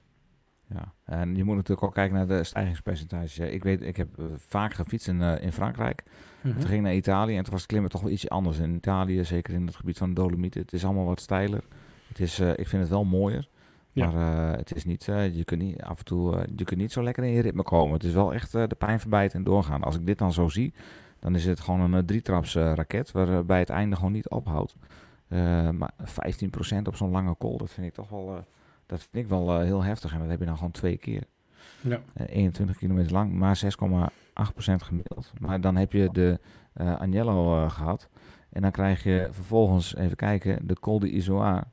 Ja, en je moet natuurlijk ook kijken naar de stijgingspercentages. Ik weet, ik heb eh, vaak gefietst in, eh, in Frankrijk. Mhm. Toen ging ik naar Italië en toen was het klimmen toch wel ietsje anders. In Italië, zeker in het gebied van de Dolomieten, het is allemaal wat steiler. Het is, eh, ik vind het wel mooier. Ja. Maar het is niet, je kunt niet af en toe, je kunt niet zo lekker in je ritme komen. Het is wel echt de pijn verbijten en doorgaan. Als ik dit dan zo zie, dan is het gewoon een drietraps raket waarbij het einde gewoon niet ophoudt. Maar 15% op zo'n lange call, dat vind ik toch wel, dat vind ik wel eh, heel heftig. En dat heb je dan gewoon twee keer. Ja. Eh, 21 kilometer lang, maar 6,8% gemiddeld. Maar dan heb je de eh Agnello eh, gehad. En dan krijg je vervolgens, even kijken, de Col de Isoar.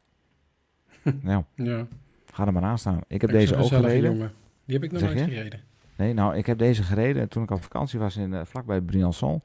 nou, Ja. ga er maar aan staan. Ik heb deze ook gereden. jongen. Die heb ik nog Zeg nooit je? gereden. Nee, nou, ik heb deze gereden toen ik op vakantie was in, eh, vlakbij Briançon.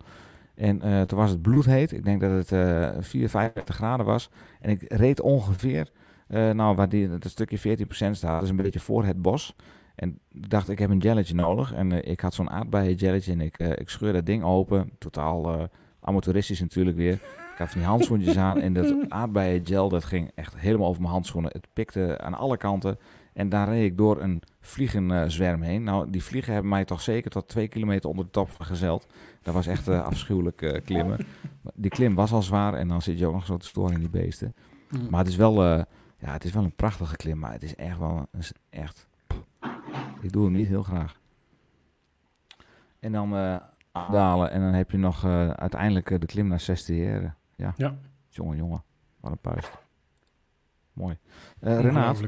En eh, toen was het bloedheet. Ik denk dat het eh 4, 35 graden was. En ik reed ongeveer, eh, nou, waar die, het stukje 14% staat, dus een beetje voor het bos. En ik dacht, ik heb een jelletje nodig. En eh, ik had zo'n aardbeien jelletje en ik, eh, ik scheur dat ding open. Totaal amateuristisch natuurlijk weer. Ik had van die handschoentjes aan en dat aardbeien gel, dat ging echt helemaal over mijn handschoenen. Het pikte aan alle kanten. En daar reed ik door een vliegenzwerm heen. Nou, die vliegen hebben mij toch zeker tot twee kilometer onder de top gezeld. Dat was echt afschuwelijk klimmen. Die klim was al zwaar en dan zit je ook nog zo te storen in die beesten. Mm. Maar het is wel, ja, het is wel een prachtige klim, maar het is echt wel een, echt. Ik doe hem niet heel graag. En dan eh dalen en dan heb je nog eh, uiteindelijk eh, de klim naar Sestière. Ja. Ja. Jongen, jongen, wat een puist. Mooi. Eh Renaat,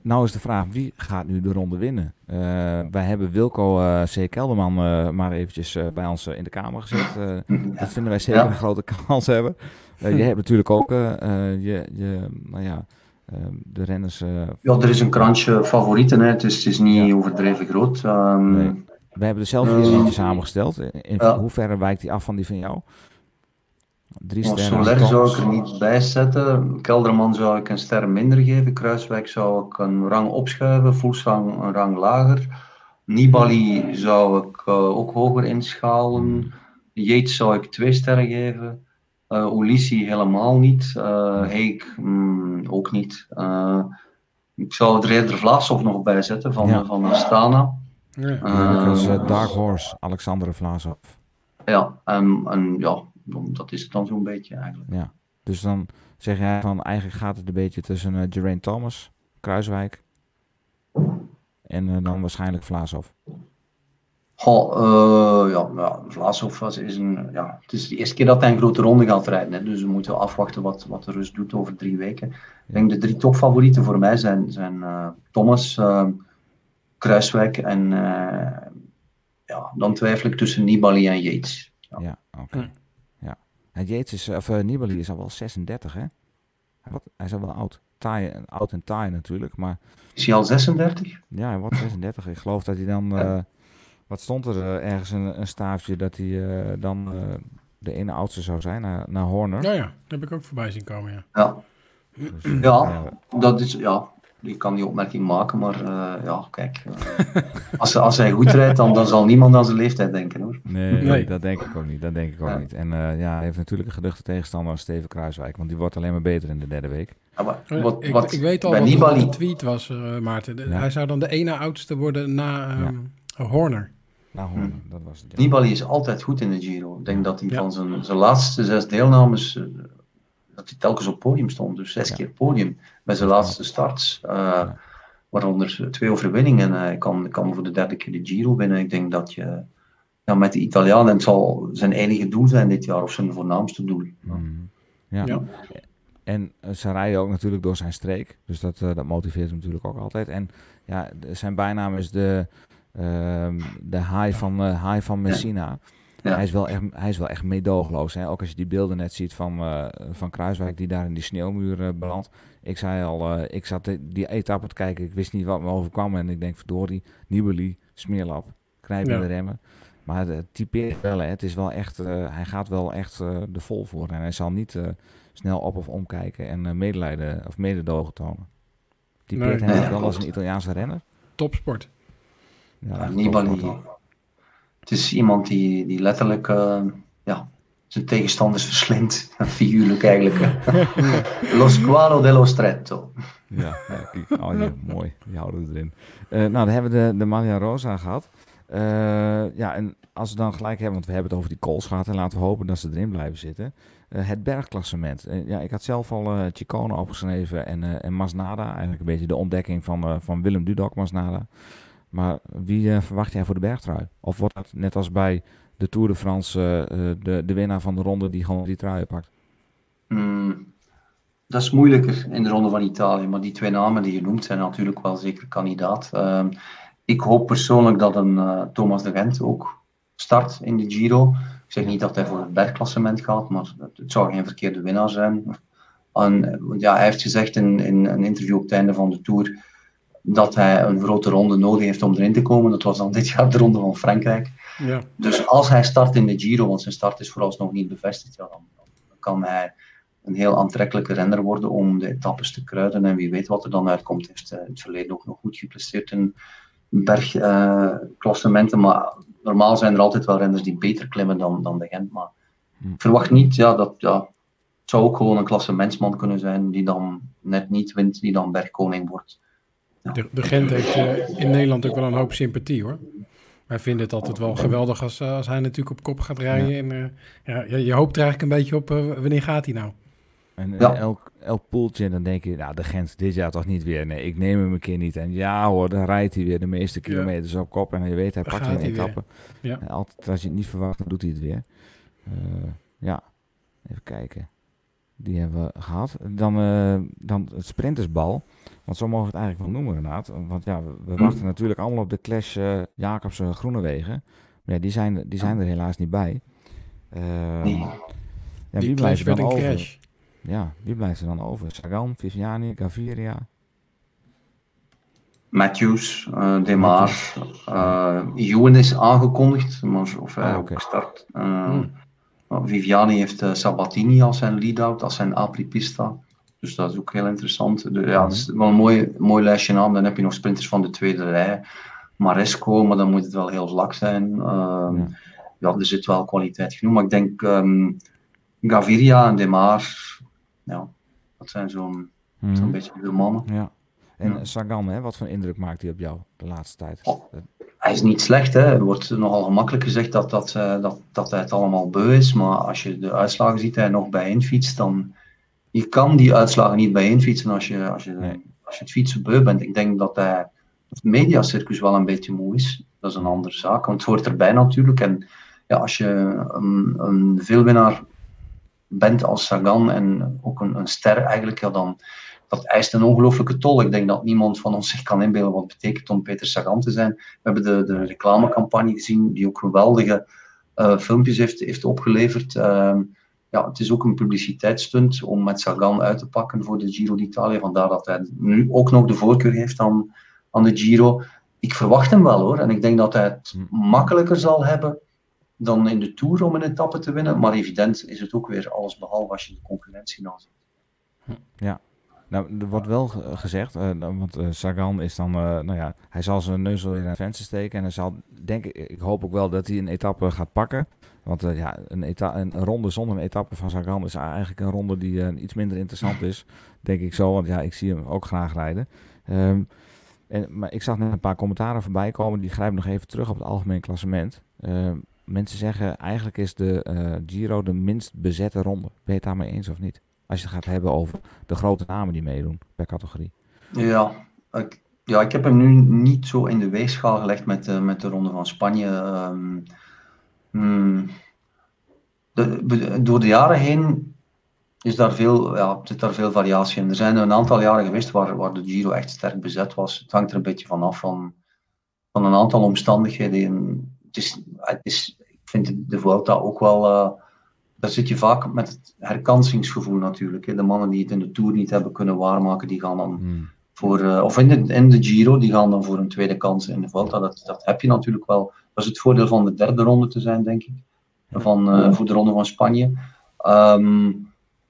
nou is de vraag, wie gaat nu de ronde winnen? Eh, wij hebben Wilco eh, C. Kelderman eh, maar eventjes eh, bij ons in de kamer gezet. Eh, dat vinden wij zeker Ja. een grote kans hebben. Jij hebt natuurlijk ook je, je, nou ja, de renners... eh, Ja, er is een krantje favorieten, hè. Het, is, het is niet overdreven groot. Ehm, we hebben er zelf eh, eentje samengesteld. In ja. hoeverre wijkt die af van die van jou? Drie sterren. Zou ik er niet bij zetten. Kelderman zou ik een ster minder geven. Kruiswijk zou ik een rang opschuiven. Voelsang een rang lager. Nibali zou ik eh, ook hoger inschalen. Yates zou ik twee sterren geven. Eh Ulissi helemaal niet. Eh Heik mm, ook niet. Eh, ik zou er eerder Vlaasov nog bij zetten van, Ja. van Astana. Ja. Ja, dat Dark Horse, Alexander Vlaasov. ja, en, en ja, dat is het dan zo'n beetje eigenlijk. Ja. Dus dan zeg jij van eigenlijk gaat het een beetje tussen eh Geraint Thomas, Kruiswijk en dan waarschijnlijk Vlaasov. Goh, eh, ja, ja, was, is een, ja, het is de eerste keer dat hij een grote ronde gaat rijden. Hè, dus we moeten afwachten wat, wat de rust doet over drie weken. Ik denk de drie topfavorieten voor mij zijn, zijn eh, Thomas, eh, Kruiswijk en eh, ja, dan twijfel ik tussen Nibali en Yates. Ja, oké. Ja. En Yates is, of Nibali is al wel 36, hè? Hij, wordt, hij is al wel oud. Taai, oud en taai natuurlijk, maar... Is hij al 36? Ja, hij wordt 36. Ik geloof dat hij dan... wat stond er eh, ergens een, een staafje dat hij eh, dan eh, de ene oudste zou zijn, naar, naar Horner. Ja, ja, dat heb ik ook voorbij zien komen, ja. Ja. Dus, Ja, dat is, ja, ik kan die opmerking maken, maar eh, ja, kijk. als, als hij goed rijdt, dan, dan zal niemand aan zijn leeftijd denken hoor. Nee, Nee. dat denk ik ook niet. Dat denk ik ook Ja. niet. En eh, ja, hij heeft natuurlijk een geduchte tegenstander, Steven Kruiswijk, want die wordt alleen maar beter in de derde week. Ja, maar Eh, wat, ik, wat ik weet al bij wat, de tweet was, Maarten. De- Ja. Hij zou dan de ene oudste worden na ehm, Horner. Nou, Hm. Horner, dat was het. ja. Nibali is altijd goed in de Giro. Ik denk dat hij Ja. van zijn, zijn laatste zes deelnames, eh, dat hij telkens op podium stond. Dus zes Ja. keer podium bij zijn laatste starts. eh, Waaronder twee overwinningen. Hij kan, kan voor de derde keer de Giro winnen. Ik denk dat je ja, met de Italiaan, en het zal zijn enige doel zijn dit jaar, of zijn voornaamste doel. Mm. Ja. Ja. En eh, ze rijden ook natuurlijk door zijn streek. Dus dat, eh, dat motiveert hem natuurlijk ook altijd. En ja, zijn bijnaam is de, de haai van, eh haai van Messina. Ja. Hij, is wel echt, hij is wel echt meedogenloos. Hè? Ook als je die beelden net ziet van, eh, van Kruiswijk die daar in die sneeuwmuur eh, belandt. Ik zei al, eh, ik zat die, etappe te kijken. Ik wist niet wat me overkwam. En ik denk, verdorie, Nibali, smeerlap, knijpen Ja. de remmen. Maar het typeert wel, hè. het is wel echt, eh, hij gaat wel echt eh de vol voor. En hij zal niet eh, snel op of omkijken en eh, medelijden of mededogen tonen. Typeert Nee. ook wel als een. Italiaanse renner. Topsport. Ja, Nibali, het is iemand die, die letterlijk eh, ja, zijn tegenstanders verslindt. Figuurlijk eigenlijk. Lo squalo dello stretto. Ja, ja kijk, oh, ja, mooi. Die houden we erin. Eh, nou, dan hebben we de, de Maglia Rosa gehad. Eh, ja, en als we dan gelijk hebben, want we hebben het over die calls gehad en laten we hopen dat ze erin blijven zitten. Het bergklassement. Ja, ik had zelf al eh Chicone opgeschreven en, en Masnada. Eigenlijk een beetje de ontdekking van, van Willem Dudok Masnada. Maar wie eh, verwacht jij voor de bergtrui? Of wordt dat net als bij de Tour de France eh, eh, de, de winnaar van de ronde die gewoon die trui pakt? Hmm, dat is moeilijker in de Ronde van Italië, maar die twee namen die je noemt zijn natuurlijk wel zeker kandidaat. Ehm, ik hoop persoonlijk dat een Thomas de Gent ook start in de Giro. Ik zeg niet dat hij voor het bergklassement gaat, maar het, zou geen verkeerde winnaar zijn. En, ja, hij heeft gezegd in, in een interview op het einde van de Tour, dat hij een grote ronde nodig heeft om erin te komen. Dat was dan dit jaar de ronde van Frankrijk. Ja. Dus als hij start in de Giro, want zijn start is vooralsnog niet bevestigd, ja, dan, dan kan hij een heel aantrekkelijke renner worden om de etappes te kruiden. En wie weet wat er dan uitkomt. Hij heeft eh, in het verleden ook nog goed gepresteerd in bergklassementen. maar normaal zijn er altijd wel renners die beter klimmen dan, dan de Gent. Maar ik verwacht niet ja, dat... Ja, het zou ook gewoon een klassementsman kunnen zijn die dan net niet wint, die dan bergkoning wordt. De, de Gent heeft eh, in Nederland ook wel een hoop sympathie hoor. Wij vinden het altijd wel geweldig als, eh, als hij natuurlijk op kop gaat rijden. En, eh, ja, je, je hoopt er eigenlijk een beetje op, eh, wanneer gaat hij nou? En Ja. elk, elk poeltje, dan denk je, nou, de Gent dit jaar toch niet weer. Nee, ik neem hem een keer niet. En ja hoor, dan rijdt hij weer de meeste kilometers op kop. En je weet, hij Dan pakt weer een weer. Ja. En altijd als je het niet verwacht, dan doet hij het weer. Eh, ja, even kijken. Die hebben we gehad. Dan, eh, dan het sprintersbal. Want zo mogen we het eigenlijk wel noemen, Renaat. Want ja, we, we wachten natuurlijk allemaal op de clash eh Jacobsen-Groenewegen. Maar ja, die zijn, die zijn er helaas niet bij. Ehm, Nee. ja, Die wie clash blijft er werd dan een over? crash. Ja, wie blijft er dan over? Sagan, Viviani, Gaviria. Matthews, eh Demar, Ewan is aangekondigd, maar of hij Ah, ook oké. start. Hmm. maar Viviani heeft eh, Sabatini als zijn lead-out, als zijn apripista. Dus dat is ook heel interessant. De, ja, dat is wel een mooi, mooi lijstje naam. Dan heb je nog sprinters van de tweede rij. Maresco, maar dan moet het wel heel vlak zijn. Ehm, ja. er zit wel kwaliteit genoeg. Maar ik denk ehm, Gaviria en Demar, ja, dat zijn zo'n Mhm. zo'n beetje de mannen. Ja. En Ja. Sagan, hè, wat voor indruk maakt hij op jou de laatste tijd? Hij is niet slecht, hè. Er wordt nogal gemakkelijk gezegd dat, dat, eh, dat, dat hij het allemaal beu is, maar als je de uitslagen ziet hij nog bijeenfietst, dan je kan die uitslagen niet bijeenfietsen als je, als je, als je het fietsen beu bent. Ik denk dat hij het mediacircus wel een beetje moe is. Dat is een andere zaak, want het hoort erbij natuurlijk. En ja, als je een, een veelwinnaar bent als Sagan en ook een, een ster eigenlijk, ja, dan dat eist een ongelooflijke tol. Ik denk dat niemand van ons zich kan inbeelden wat het betekent om Peter Sagan te zijn. We hebben de, de reclamecampagne gezien, die ook geweldige eh, filmpjes heeft, heeft opgeleverd. Ehm, ja, het is ook een publiciteitsstunt om met Sagan uit te pakken voor de Giro d'Italia. Vandaar dat hij nu ook nog de voorkeur heeft aan, aan de Giro. Ik verwacht hem wel hoor. En ik denk dat hij het makkelijker zal hebben dan in de Tour om een etappe te winnen. Maar evident is het ook weer alles behalve als je de concurrentie naast. Ja. Nou, er wordt wel ge- gezegd, eh, dan- want eh, Sagan is dan, eh, nou ja, hij zal zijn neus wel in het venster steken en hij zal, denk ik, ik hoop ook wel dat hij een etappe gaat pakken. Want eh, ja, een, eta een ronde zonder een etappe van Sagan is eigenlijk een ronde die eh, iets minder interessant is, denk ik zo. Want ja, ik zie hem ook graag rijden. Ehm, en, maar ik zag net een paar commentaren voorbij komen, die grijpen nog even terug op het algemeen klassement. Ehm, mensen zeggen, eigenlijk is de eh, Giro de minst bezette ronde. Ben je het daarmee eens of niet? Als je het gaat hebben over de grote namen die meedoen per categorie. Ja, ik, ja, ik heb hem nu niet zo in de weegschaal gelegd met, de met de Ronde van Spanje. Ehm, hmm, de, door de jaren heen is daar veel, ja, zit daar veel variatie in. Er zijn een aantal jaren geweest waar, waar de Giro echt sterk bezet was. Het hangt er een beetje van af van, van een aantal omstandigheden. En het is, het is, ik vind de, Vuelta ook wel... eh, daar zit je vaak met het herkansingsgevoel natuurlijk. Hè. De mannen die het in de Tour niet hebben kunnen waarmaken, die gaan dan voor, eh, of in de, in de Giro, die gaan dan voor een tweede kans in de Vuelta. Dat, dat heb je natuurlijk wel. Dat is het voordeel van de derde ronde te zijn, denk ik. Van, eh, voor de ronde van Spanje. Ehm,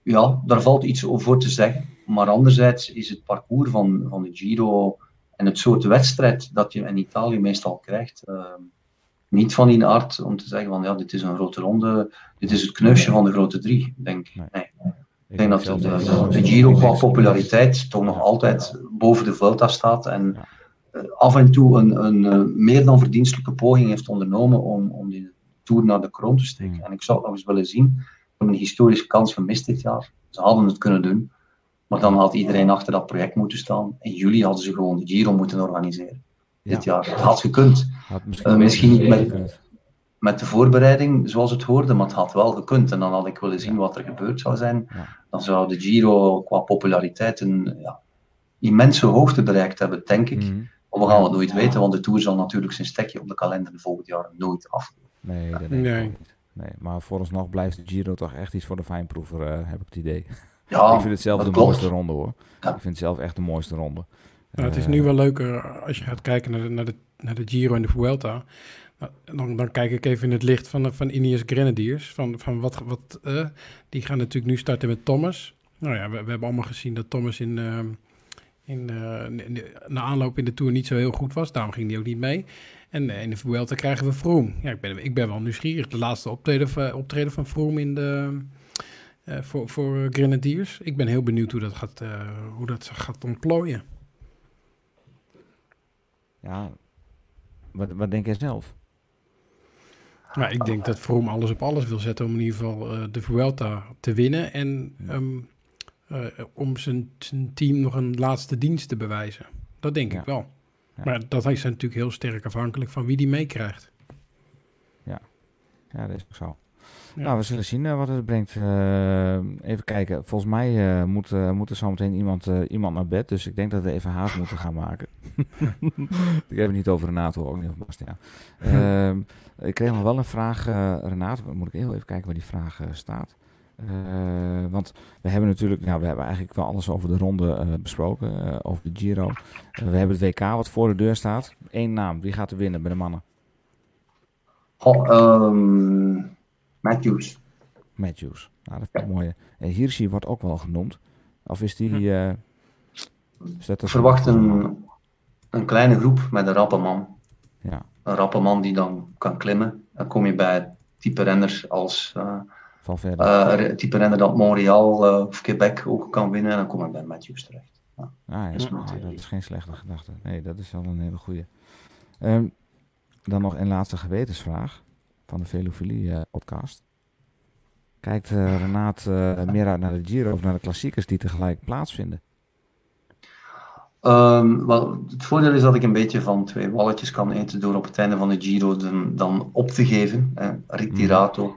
ja, daar valt iets over voor te zeggen. Maar anderzijds is het parcours van, van de Giro en het soort wedstrijd dat je in Italië meestal krijgt, ehm, niet van die aard om te zeggen van ja, dit is een grote ronde, dit is het kneusje van de grote drie, denk ik. Nee. Ik denk dat de, de, de Giro qua populariteit toch nog altijd boven de Vuelta staat en eh, af en toe een, een eh, meer dan verdienstelijke poging heeft ondernomen om, om die Tour naar de kroon te steken. En ik zou het nog eens willen zien. We hebben een historische kans gemist dit jaar. Ze hadden het kunnen doen, maar dan had iedereen achter dat project moeten staan. In juli hadden ze gewoon de Giro moeten organiseren. Dit jaar. Het had gekund. Had misschien Eh, misschien niet met, met de voorbereiding zoals het hoorde, maar het had wel gekund. En dan had ik willen zien wat er gebeurd zou zijn. Dan zou de Giro qua populariteit een ja, immense hoogte bereikt hebben, denk ik. Mhm. Maar we gaan het nooit weten, want de Tour zal natuurlijk zijn stekje op de kalender volgend jaar nooit af. Nee, dat denk ik Nee. niet. Nee, maar vooralsnog blijft de Giro toch echt iets voor de fijnproever, eh, heb ik het idee. Ja, ik vind het zelf de klopt. mooiste ronde hoor. Ik vind het zelf echt de mooiste ronde. Nou, het is Eh, nu wel leuker als je gaat kijken naar de, naar de, naar de Giro en de Vuelta. Dan, dan kijk ik even in het licht van, de- van Ineos Grenadiers. Van, van wat, wat, eh, die gaan natuurlijk nu starten met Thomas. Nou ja, we, we hebben allemaal gezien dat Thomas in, ehm, in, eh, na aanloop in de Tour niet zo heel goed was. Daarom ging hij ook niet mee. En eh, in de Vuelta krijgen we Froome. Ja, ik ben, ik ben wel nieuwsgierig. De laatste optreden, van- optreden van Froome in de, eh, voor, voor Grenadiers. Ik ben heel benieuwd hoe dat gaat, hoe dat gaat ontplooien. Ja, wat, wat denk jij zelf? Nou, ik denk dat Vroom alles op alles wil zetten om in ieder geval de Vuelta te winnen. En ehm, eh, om zijn, zijn team nog een laatste dienst te bewijzen. Dat denk ik wel. Maar dat is natuurlijk heel sterk afhankelijk van wie die meekrijgt. Ja. ja, dat is ook zo. Ja. Nou, we zullen zien eh, wat het brengt. Eh, even kijken. Volgens mij eh, moet, moet er zometeen iemand, iemand naar bed. Dus ik denk dat we even haast moeten gaan maken. ik heb het niet over Renato, ook niet over Bastiaan. Ehm, ik kreeg nog wel een vraag, Renato. Moet ik heel even kijken waar die vraag staat. Eh, want we hebben natuurlijk, nou, we hebben eigenlijk wel alles over de ronde eh, besproken, eh, over de Giro. We hebben het WK wat voor de deur staat. Eén naam, wie gaat er winnen bij de mannen? Goh, ehm, Matthews. Matthews. Nou, dat is een mooie. En Hirschi wordt ook wel genoemd. Of is die... eh is dat Ik verwacht een, een kleine groep met een rappe man. Ja. Een rappe man die dan kan klimmen. Dan kom je bij type renners als uh, Valverde. uh, type renner dat Montreal uh, of Quebec ook kan winnen. En dan kom ik bij Matthews terecht. Ja. Ah, ja, Dat is ah, dat is geen slechte gedachte. Nee, dat is wel een hele goede. Ehm, dan nog een laatste gewetensvraag van de Velofilie-podcast. Kijkt uh, Renaat meer uit naar de Giro of naar de klassiekers die tegelijk plaatsvinden? Um, wel, het voordeel is dat ik een beetje van twee walletjes kan eten door op het einde van de Giro dan, dan op te geven. Hè, retirato. Mm.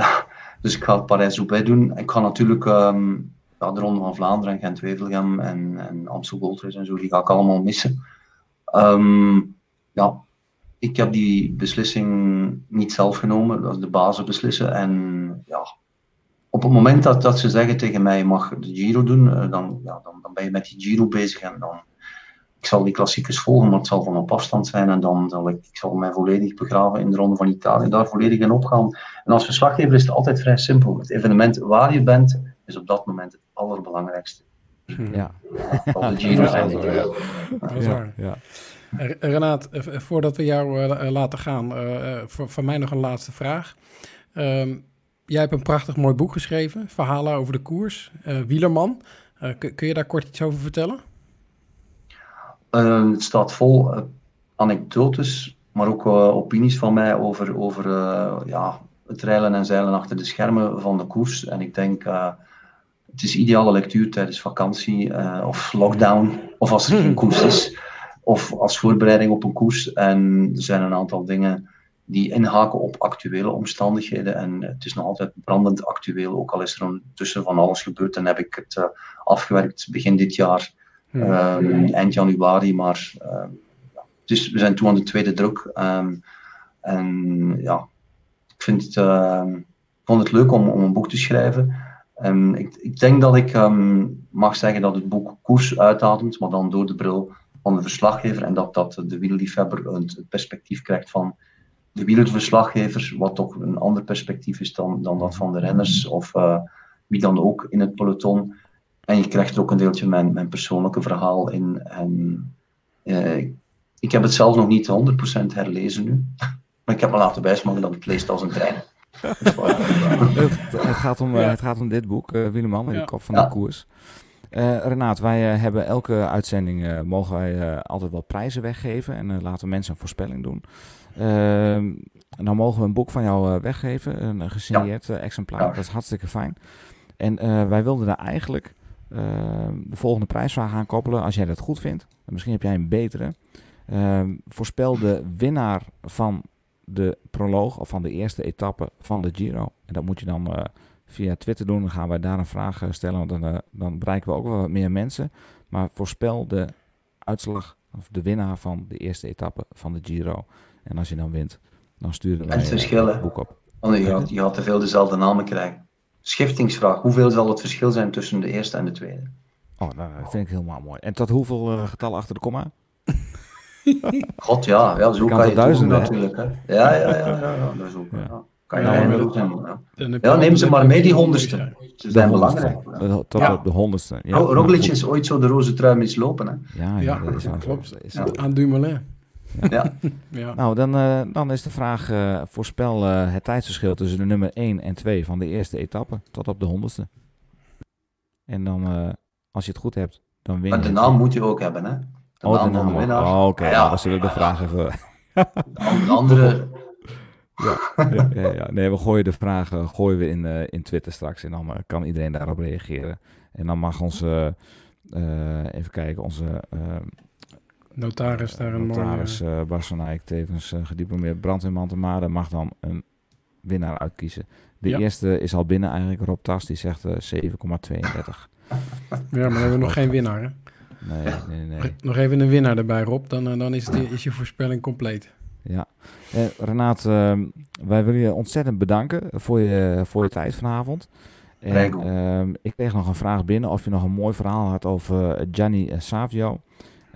Uh, dus ik ga het Parijs-Roubaix doen. Ik ga natuurlijk ja, de Ronde van Vlaanderen en Gent-Wevelgem en, en Amstel Gold Race en zo, die ga ik allemaal missen. Um, ja, ik heb die beslissing niet zelf genomen, dat is de bazen beslissen. En ja, op het moment dat, dat ze zeggen tegen mij, mag de Giro doen, uh, dan, ja, dan, dan ben je met die Giro bezig en dan, ik zal die klassiekers volgen, maar het zal van op afstand zijn en dan zal ik, ik zal mij volledig begraven in de Ronde van Italië, daar volledig in opgaan. En als verslaggever is het altijd vrij simpel. Het evenement waar je bent, is op dat moment het allerbelangrijkste. Ja. Al de Giro zijn ja, waar. Ja. Renaat, voordat we jou uh, laten gaan, voor, van mij nog een laatste vraag. Um, jij hebt een prachtig mooi boek geschreven, Verhalen over de koers, uh, Wielerman. kun je daar kort iets over vertellen? Uh, het staat vol anekdotes, maar ook opinies van mij over, over ja, het reilen en zeilen achter de schermen van de koers. En ik denk, het is ideale lectuur tijdens vakantie of lockdown, of als er geen koers is of als voorbereiding op een koers. En er zijn een aantal dingen die inhaken op actuele omstandigheden. En het is nog altijd brandend actueel, ook al is er tussen van alles gebeurd. En heb ik het afgewerkt begin dit jaar, ja. Um, eind januari. Maar dus we zijn toen aan de tweede druk. Um, en ja, ik vind het, uh, vond het leuk om, om een boek te schrijven. En ik, ik denk dat ik mag zeggen dat het boek koers uitademt, maar dan door de bril van de verslaggever en dat, dat de wielerliefhebber het perspectief krijgt van de wielerverslaggever, wat toch een ander perspectief is dan, dan dat van de renners of uh, wie dan ook in het peloton. En je krijgt er ook een deeltje mijn, mijn persoonlijke verhaal in. En, uh, ik heb het zelf nog niet 100% herlezen nu, maar ik heb me laten bijsmaken dat het leest als een trein. het, het, gaat om, ja. het gaat om dit boek, uh, Wieleman, in ja. de kop van ja. de koers. Uh, Renaat, wij uh, hebben elke uitzending uh, mogen wij altijd wel prijzen weggeven en laten mensen een voorspelling doen. nou mogen we een boek van jou weggeven, een gesigneerd ja. exemplaar. Ja. Dat is hartstikke fijn. En wij wilden daar eigenlijk de volgende prijsvraag aan koppelen, als jij dat goed vindt. Misschien heb jij een betere. voorspel de winnaar van de proloog of van de eerste etappe van de Giro. En dat moet je dan via Twitter doen. Dan gaan wij daar een vraag stellen. Want dan, uh, dan bereiken we ook wel wat meer mensen. Maar voorspel de uitslag of de winnaar van de eerste etappe van de Giro. En als je dan wint, dan sturen wij het, boek op. Oh nee, je, had, je had te veel dezelfde namen krijgen. Schiftingsvraag. Hoeveel zal het verschil zijn tussen de eerste en de tweede? Oh, nou, dat vind ik helemaal mooi. En tot hoeveel uh, getallen achter de komma? God, ja. ja zo kan, kan je het doen natuurlijk. Hè. Ja, ja, ja. ja, ja, dat is ook, ja. Kan je Nou. Dan Ja, neem ze maar mee, die honderdste. Ze zijn belangrijk. Tot op de honderdste. Ja, Roglic is ooit zo de roze trui mislopen. Hè? Ja, ja, Ja, dat is klopt. Is. Aan Dumoulin. Ja. Ja. Nou, dan, eh, dan is de vraag: eh, voorspel eh, het tijdsverschil tussen de nummer 1 en 2 van de eerste etappe tot op de honderdste. En dan, eh, als je het goed hebt, dan win Maar je. de het. naam moet je ook hebben, hè? De Oh, naam de van de naam. Oh, Oké, Ja, nou, dan zullen we de vraag even. De andere. ja, ja, ja, ja. Nee, we gooien de vragen gooien we in, eh, in Twitter straks en dan kan iedereen daarop reageren. En dan mag onze, eh, even kijken, onze Notaris daar een notaris mooie... eh Bas van Eyck, tevens eh, gediplomeerd brandweerman te Maden, mag dan een winnaar uitkiezen. De Ja. eerste is al binnen eigenlijk, Rob Tas, die zegt eh 7,32. Ja, maar dan hebben we nog geen winnaar. Hè? Nee, nee, nee. Nog even een winnaar erbij, Rob. Dan, eh, dan is, de, is je voorspelling compleet. Ja. Eh, Renaat, ehm, wij willen je ontzettend bedanken voor je, voor je tijd vanavond. En, ehm, ik kreeg nog een vraag binnen of je nog een mooi verhaal had over eh, Gianni eh, Savio.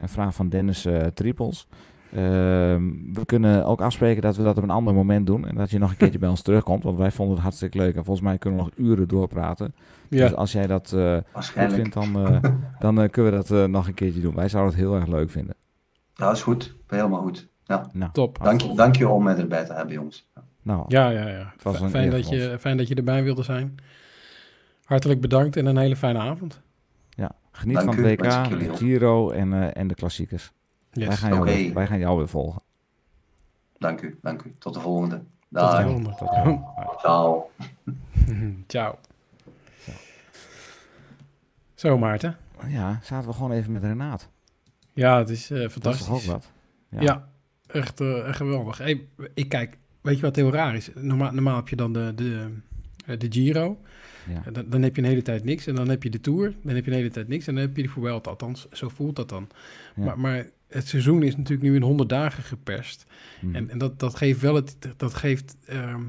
Een vraag van Dennis eh Tripels. Ehm, we kunnen ook afspreken dat we dat op een ander moment doen. En dat je nog een keertje bij ons terugkomt. Want wij vonden het hartstikke leuk. En volgens mij kunnen we nog uren doorpraten. Ja. Dus als jij dat eh, goed vindt, dan, eh, dan kunnen we dat eh, nog een keertje doen. Wij zouden het heel erg leuk vinden. Ja, is goed. Helemaal goed. Ja. Nou, Top. Dank, je, dank je om mij erbij te hebben, jongens. Nou, Ja, ja, ja. Het was een Fijn dat, je, fijn dat je erbij wilde zijn. Hartelijk bedankt en een hele fijne avond. Ja, geniet Dank van het WK, de. Giro en, eh, en de klassiekers. Yes. Wij, gaan jou weer, wij gaan jou weer volgen. Dank u, dank u. Tot de volgende. Tot de Dag. volgende. Ciao. Ciao. Zo, Maarten. Ja, zaten we gewoon even met Renaat. Ja, het is eh, Dat is fantastisch. toch ook wat? Ja, echt, eh, echt geweldig. Hey, ik kijk, weet je wat heel raar is? Normaal, normaal heb je dan de, de, eh, de Giro. Ja. Dan, dan heb je een hele tijd niks. En dan heb je de Tour. Dan heb je een hele tijd niks. En dan heb je de Vuelta. Althans, zo voelt dat dan. Ja. Maar, maar het seizoen is natuurlijk nu in 100 dagen geperst. Mhm. En, en dat, dat geeft wel het... Dat geeft... ehm,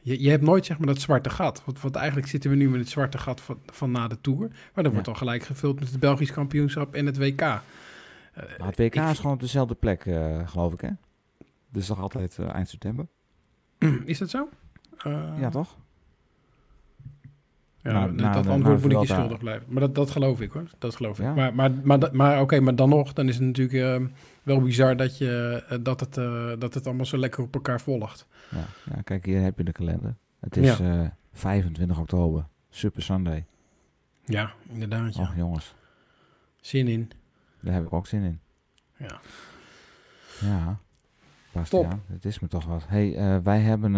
je, je hebt nooit zeg maar dat zwarte gat. Want, want eigenlijk zitten we nu met het zwarte gat van, van na de Tour. Maar dat wordt al gelijk gevuld met het Belgisch kampioenschap en het WK. Eh, Maar het WK is gewoon op dezelfde plek, eh, geloof ik, hè? Dus toch altijd eh, eind september? Is dat zo? Ja, toch? Ja, Na- dat- na dat de- na antwoord moet ik je schuldig blijven. Maar dat, dat geloof ik hoor. Dat geloof ik. Maar, maar, maar, maar oké, maar dan nog, dan is het natuurlijk eh, wel bizar dat, je, eh, dat, het, eh, dat het allemaal zo lekker op elkaar volgt. Ja. ja, kijk, hier heb je de kalender. Het is Ja. eh 25 oktober, Super Sunday. Ja, inderdaad. Och, jongens, Zin in. daar heb ik ook zin in. Ja. Ja, Bastiaan, het is me toch wat. hey, wij hebben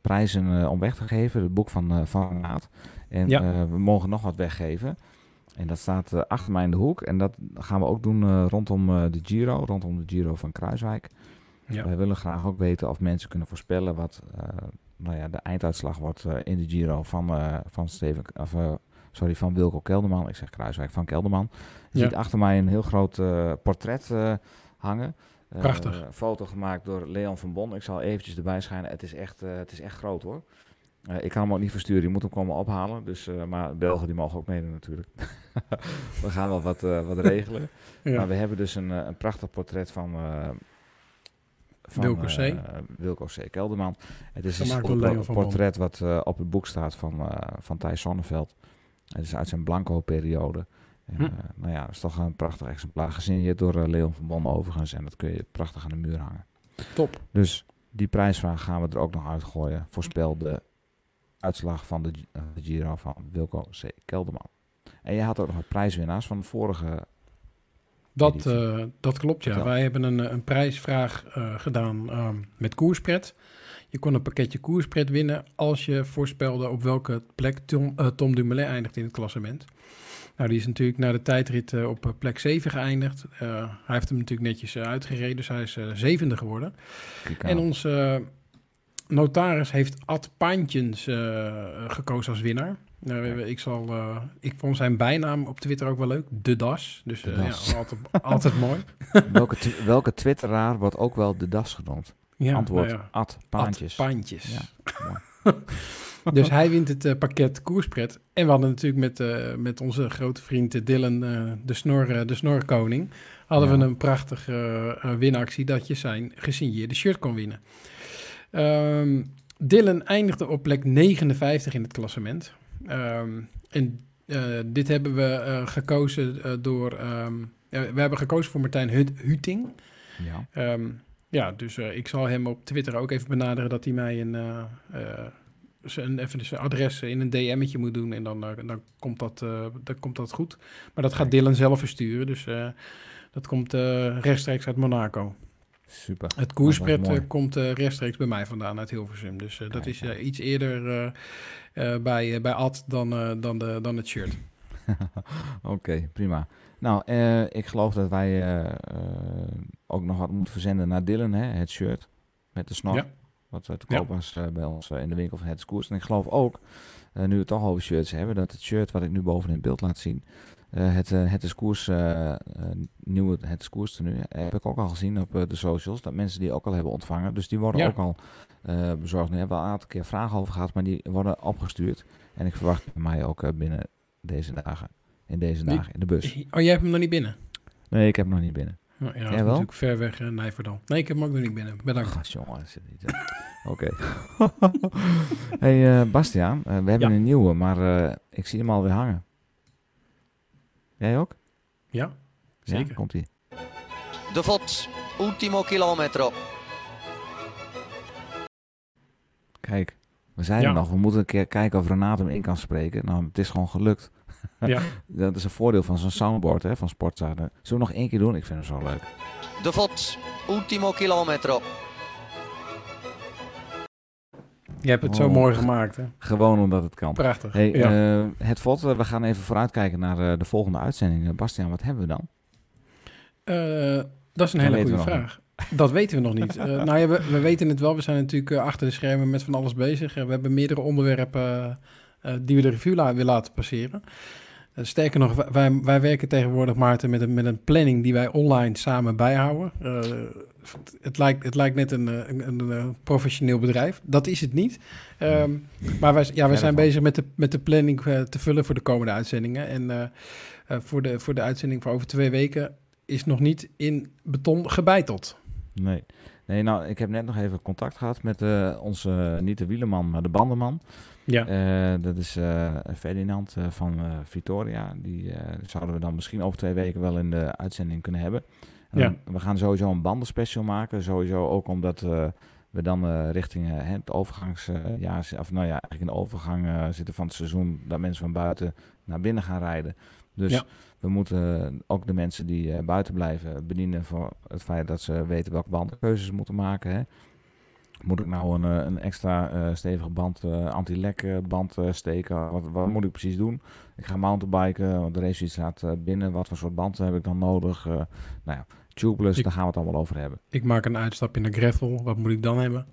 prijzen eh, om weg te geven, het boek van, eh van Raad. En Ja. eh, we mogen nog wat weggeven. En dat staat eh, achter mij in de hoek. En dat gaan we ook doen eh, rondom eh, de Giro, rondom de Giro van Kruiswijk. Ja. Wij willen graag ook weten of mensen kunnen voorspellen wat eh, nou ja, de einduitslag wordt eh, in de Giro van, eh, van, Steven, of, eh, sorry, van Wilco Kelderman. Ik zeg Kruiswijk van Kelderman. Je Ja. ziet achter mij een heel groot eh, portret eh, hangen. Eh, Prachtig. een foto gemaakt door Leon van Bon. Ik zal eventjes erbij schijnen. Het is echt, eh, het is echt groot hoor. Eh, ik kan hem ook niet versturen. Je moet hem komen ophalen. Dus, maar Belgen die mogen ook meedoen natuurlijk. we gaan wel wat, wat regelen. Ja. Maar we hebben dus een, een prachtig portret van... van Wilco C. Wilco C. Kelderman. Het is Gemaakt een Bon. portret wat op het boek staat van, van Thijs Sonneveld. Het is uit zijn blanco-periode. En, Hm. eh, nou ja, dat is toch een prachtig exemplaar. Gesigneerd door eh, Leon van Bon overigens. En dat kun je prachtig aan de muur hangen. Top. Dus die prijsvraag gaan we er ook nog uitgooien. Voorspel de uitslag van de, eh, de Giro van Wilco C. Kelderman. En je had ook nog wat prijswinnaars van de vorige... Dat, dat klopt, ja. Vertel. Wij hebben een, een prijsvraag gedaan ehm, met koerspret. Je kon een pakketje koerspret winnen als je voorspelde op welke plek Tom, eh, Tom Dumoulin eindigt in het klassement. Nou, die is natuurlijk na de tijdrit eh, op eh, plek 7 geëindigd. Eh, hij heeft hem natuurlijk netjes uitgereden, dus hij is zevende geworden. En onze notaris heeft Ad Paantjens gekozen als winnaar. Nou, ik, zal, ik vond zijn bijnaam op Twitter ook wel leuk. De Das. Dus De Das. ja, altijd, altijd mooi. welke, welke twitteraar wordt ook wel de das genoemd? Ja, Antwoord nou ja. Ad Paantjes. Ad Paantjes. Ja. dus hij wint het eh, pakket koerspret. En we hadden natuurlijk met, eh, met onze grote vriend eh, Dylan, de, snor, de snorkoning, hadden Ja. we een prachtige winactie dat je zijn gesigneerde shirt kon winnen. Ehm, Dylan eindigde op plek 59 in het klassement. Ehm, en dit hebben we gekozen door... ehm, we hebben gekozen voor Martijn Hut- Huting. Ja. Ja, dus eh, ik zal hem op Twitter ook even benaderen dat hij mij een, eh, eh, zijn, even zijn adres in een DM'tje moet doen. En dan, dan, komt dat, dan komt dat goed. Maar dat gaat Dylan zelf versturen. Dus dat komt rechtstreeks uit Monaco. Super. Het koerspret eh, komt rechtstreeks bij mij vandaan uit Hilversum. Dus dat is eh, iets eerder bij, bij Ad dan, dan, de, dan het shirt. Oké, prima. Nou, eh, ik geloof dat wij eh, eh, ook nog wat moeten verzenden naar Dylan, hè, het shirt met de snor. Ja. Wat te Ja. koop was eh, bij ons in de winkel van Het Koers. En ik geloof ook, nu we het toch over shirts hebben, dat het shirt wat ik nu boven in het beeld laat zien, het, het is koers, nieuwe het is koers tenue, heb ik ook al gezien op de socials, dat mensen die ook al hebben ontvangen. Dus die worden Ja. ook al bezorgd. Nu hebben we een aantal keer vragen over gehad, maar die worden opgestuurd. En ik verwacht bij mij ook binnen deze dagen, in deze Die- dagen, in de bus. Oh, jij hebt hem nog niet binnen? Nee, ik heb hem nog niet binnen. Oh, ja, dat is Jij wel? natuurlijk ver weg uh, Nijverdal. Nee, ik heb hem ook nog niet binnen. Bedankt. Gast, jongen. Oké. hey, eh, Bastiaan, eh, we hebben Ja. een nieuwe, maar eh, ik zie hem alweer hangen. Jij ook? Ja, zeker. komt ie. De Vot, ultimo kilometro. Kijk, we zeiden Ja. nog, we moeten een keer kijken of Renate hem in kan spreken. Nou, het is gewoon gelukt. Ja. dat is een voordeel van zo'n soundboard hè, van Sportza. Zullen we nog één keer doen? Ik vind hem zo leuk. De Vot, ultimo kilometro. Je hebt het zo Oh, mooi gemaakt, hè? Gewoon omdat het kan. Prachtig, Hey, ja. eh, het VOD, eh, we gaan even vooruitkijken naar eh, de volgende uitzending. Bastiaan, wat hebben we dan? Eh, dat is een Dat hele goede vraag. Dat weten we nog niet. Eh, nou ja, we, we weten het wel. We zijn natuurlijk achter de schermen met van alles bezig. We hebben meerdere onderwerpen eh, die we de revue la- willen laten passeren. Eh, sterker nog, wij- wij, wij werken tegenwoordig, Maarten, met een, met een planning die wij online samen bijhouden. Eh, het, het lijkt, het lijkt net een, eh, een, een, eh, professioneel bedrijf. Dat is het niet. Ehm, maar wij, ja, we Verre zijn van. bezig met de, met de planning eh, te vullen voor de komende uitzendingen. En eh, eh, voor, de, voor de uitzending voor over twee weken is nog niet in beton gebeiteld. Nee. Nee, nou, ik heb net nog even contact gehad met eh, onze, niet de wielerman, maar de bandenman. Ja. Eh, dat is eh, Ferdinand eh, van Victoria. Die zouden we dan misschien over twee weken wel in de uitzending kunnen hebben. En Ja. dan- We gaan sowieso een bandenspecial maken. Sowieso ook omdat we dan richting het overgangsjaar, of nou ja, eigenlijk in de overgang zitten van het seizoen, dat mensen van buiten naar binnen gaan rijden. Dus Ja. we moeten ook de mensen die buiten blijven bedienen voor het feit dat ze weten welke bandkeuzes ze moeten maken. Hè. Moet ik nou een, eh, een extra eh, stevige band, eh, anti-lek band steken? Wat, wat moet ik precies doen? Ik ga mountainbiken, want de race staat binnen. Wat voor soort band heb ik dan nodig? Nou ja, tubeless, Ik- daar gaan we het allemaal over hebben. Ik maak een uitstap in de gravel. Wat moet ik dan hebben?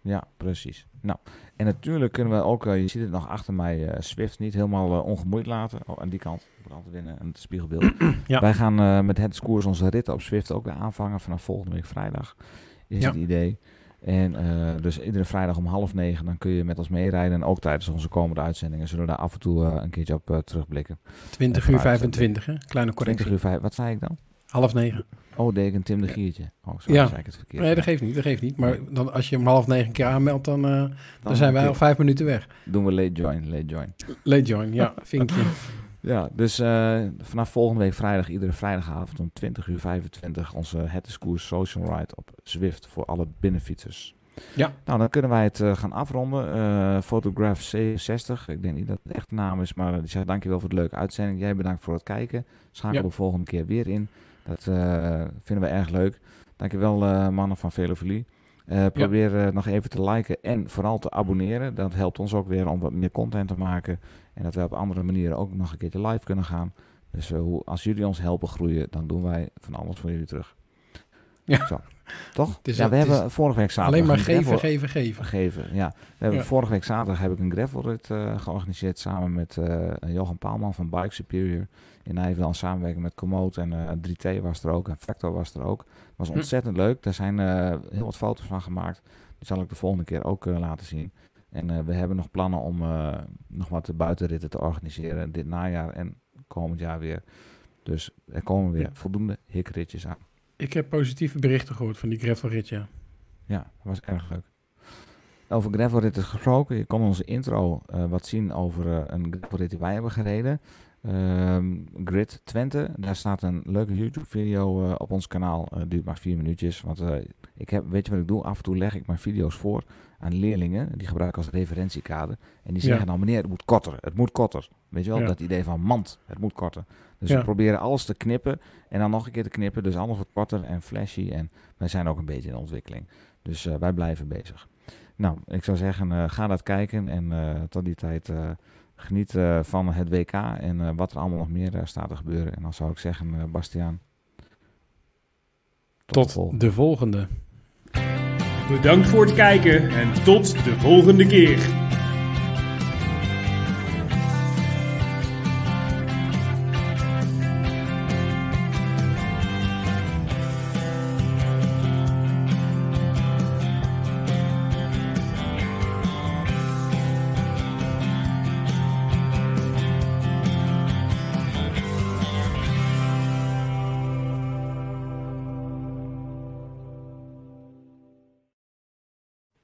Ja, precies. Nou, en natuurlijk kunnen we ook, je ziet het nog achter mij, Swift niet helemaal ongemoeid laten. Oh, aan die kant, brand winnen en het spiegelbeeld. Ja. Wij gaan met het Scores onze ritten op Swift ook weer aanvangen vanaf volgende week vrijdag. Is Ja. het idee. En eh, dus iedere vrijdag om half negen, dan kun je met ons meerijden. En ook tijdens onze komende uitzendingen zullen we daar af en toe eh, een keertje op eh, terugblikken. 20 En uur vooruit- 25, hè? Kleine correctie. 20 uur vijf, wat zei ik dan? Half negen. Oh, deed ik een Tim de Giertje. Oh, sorry, Ja, zei ik het verkeerd. nee, dat geeft niet, dat geeft niet. Maar dan, als je om half negen keer aanmeldt, dan, dan, zijn wij al vijf minuten weg. Doen we late join, late join. Late join, ja, vinkje. Ja, dus eh, vanaf volgende week vrijdag, iedere vrijdagavond om 20 uur 25, onze Het is Koers Social Ride op Zwift voor alle binnenfietsers. Ja. Nou, dan kunnen wij het eh, gaan afronden. Eh Photograph C60, ik denk niet dat het de echte naam is, maar die zegt dankjewel voor de leuke uitzending. Jij bedankt voor het kijken. Schakel Ja. de volgende keer weer in. Dat eh, vinden we erg leuk. Dankjewel mannen van Velofilie. Eh probeer eh, nog even te liken en vooral te abonneren. Dat helpt ons ook weer om wat meer content te maken. En dat we op andere manieren ook nog een keertje live kunnen gaan. Dus eh, als jullie ons helpen groeien, dan doen wij van alles voor jullie terug. Ja. Zo. Toch? Het is- ja, we het is hebben vorige week zaterdag... alleen maar geven, gravel- geven, geven. Geven, ja. We hebben Ja. Vorige week zaterdag heb ik een gravelrit eh georganiseerd samen met eh, Johan Paalman van Bike Superior in Nijverdal. In samenwerking met Komoot en eh 3T was er ook en Factor was er ook. was Hm. ontzettend leuk. Daar zijn eh, heel wat foto's van gemaakt. Die zal ik de volgende keer ook eh, laten zien. En eh, we hebben nog plannen om eh, nog wat buitenritten te organiseren dit najaar en komend jaar weer. Dus er komen weer voldoende hikritjes aan. Ik heb positieve berichten gehoord van die gravelrit, ja. Ja, dat was erg leuk. Over gravelritten gesproken, je kon onze intro eh, wat zien over eh, een gravelrit die wij hebben gereden. Ehm, Grid Twente, daar staat een leuke YouTube-video eh, op ons kanaal. Uh, duurt maar vier minuutjes. Want ik heb, weet je wat ik doe? Af en toe leg ik mijn video's voor aan leerlingen. Die gebruiken als referentiekader. En die zeggen Ja. nou meneer, het moet korter. Het moet korter. Weet je wel, Ja. dat idee van mand. Het moet korter. Dus Ja. we proberen alles te knippen. En dan nog een keer te knippen. Dus alles wat korter en flashy. En wij zijn ook een beetje in ontwikkeling. Dus eh, wij blijven bezig. Nou, ik zou zeggen, eh, ga dat kijken. En eh, tot die tijd eh, geniet eh, van het WK. En eh, wat er allemaal nog meer staat te gebeuren. En dan zou ik zeggen, eh Bastiaan. Tot de volgende. Bedankt voor het kijken en tot de volgende keer.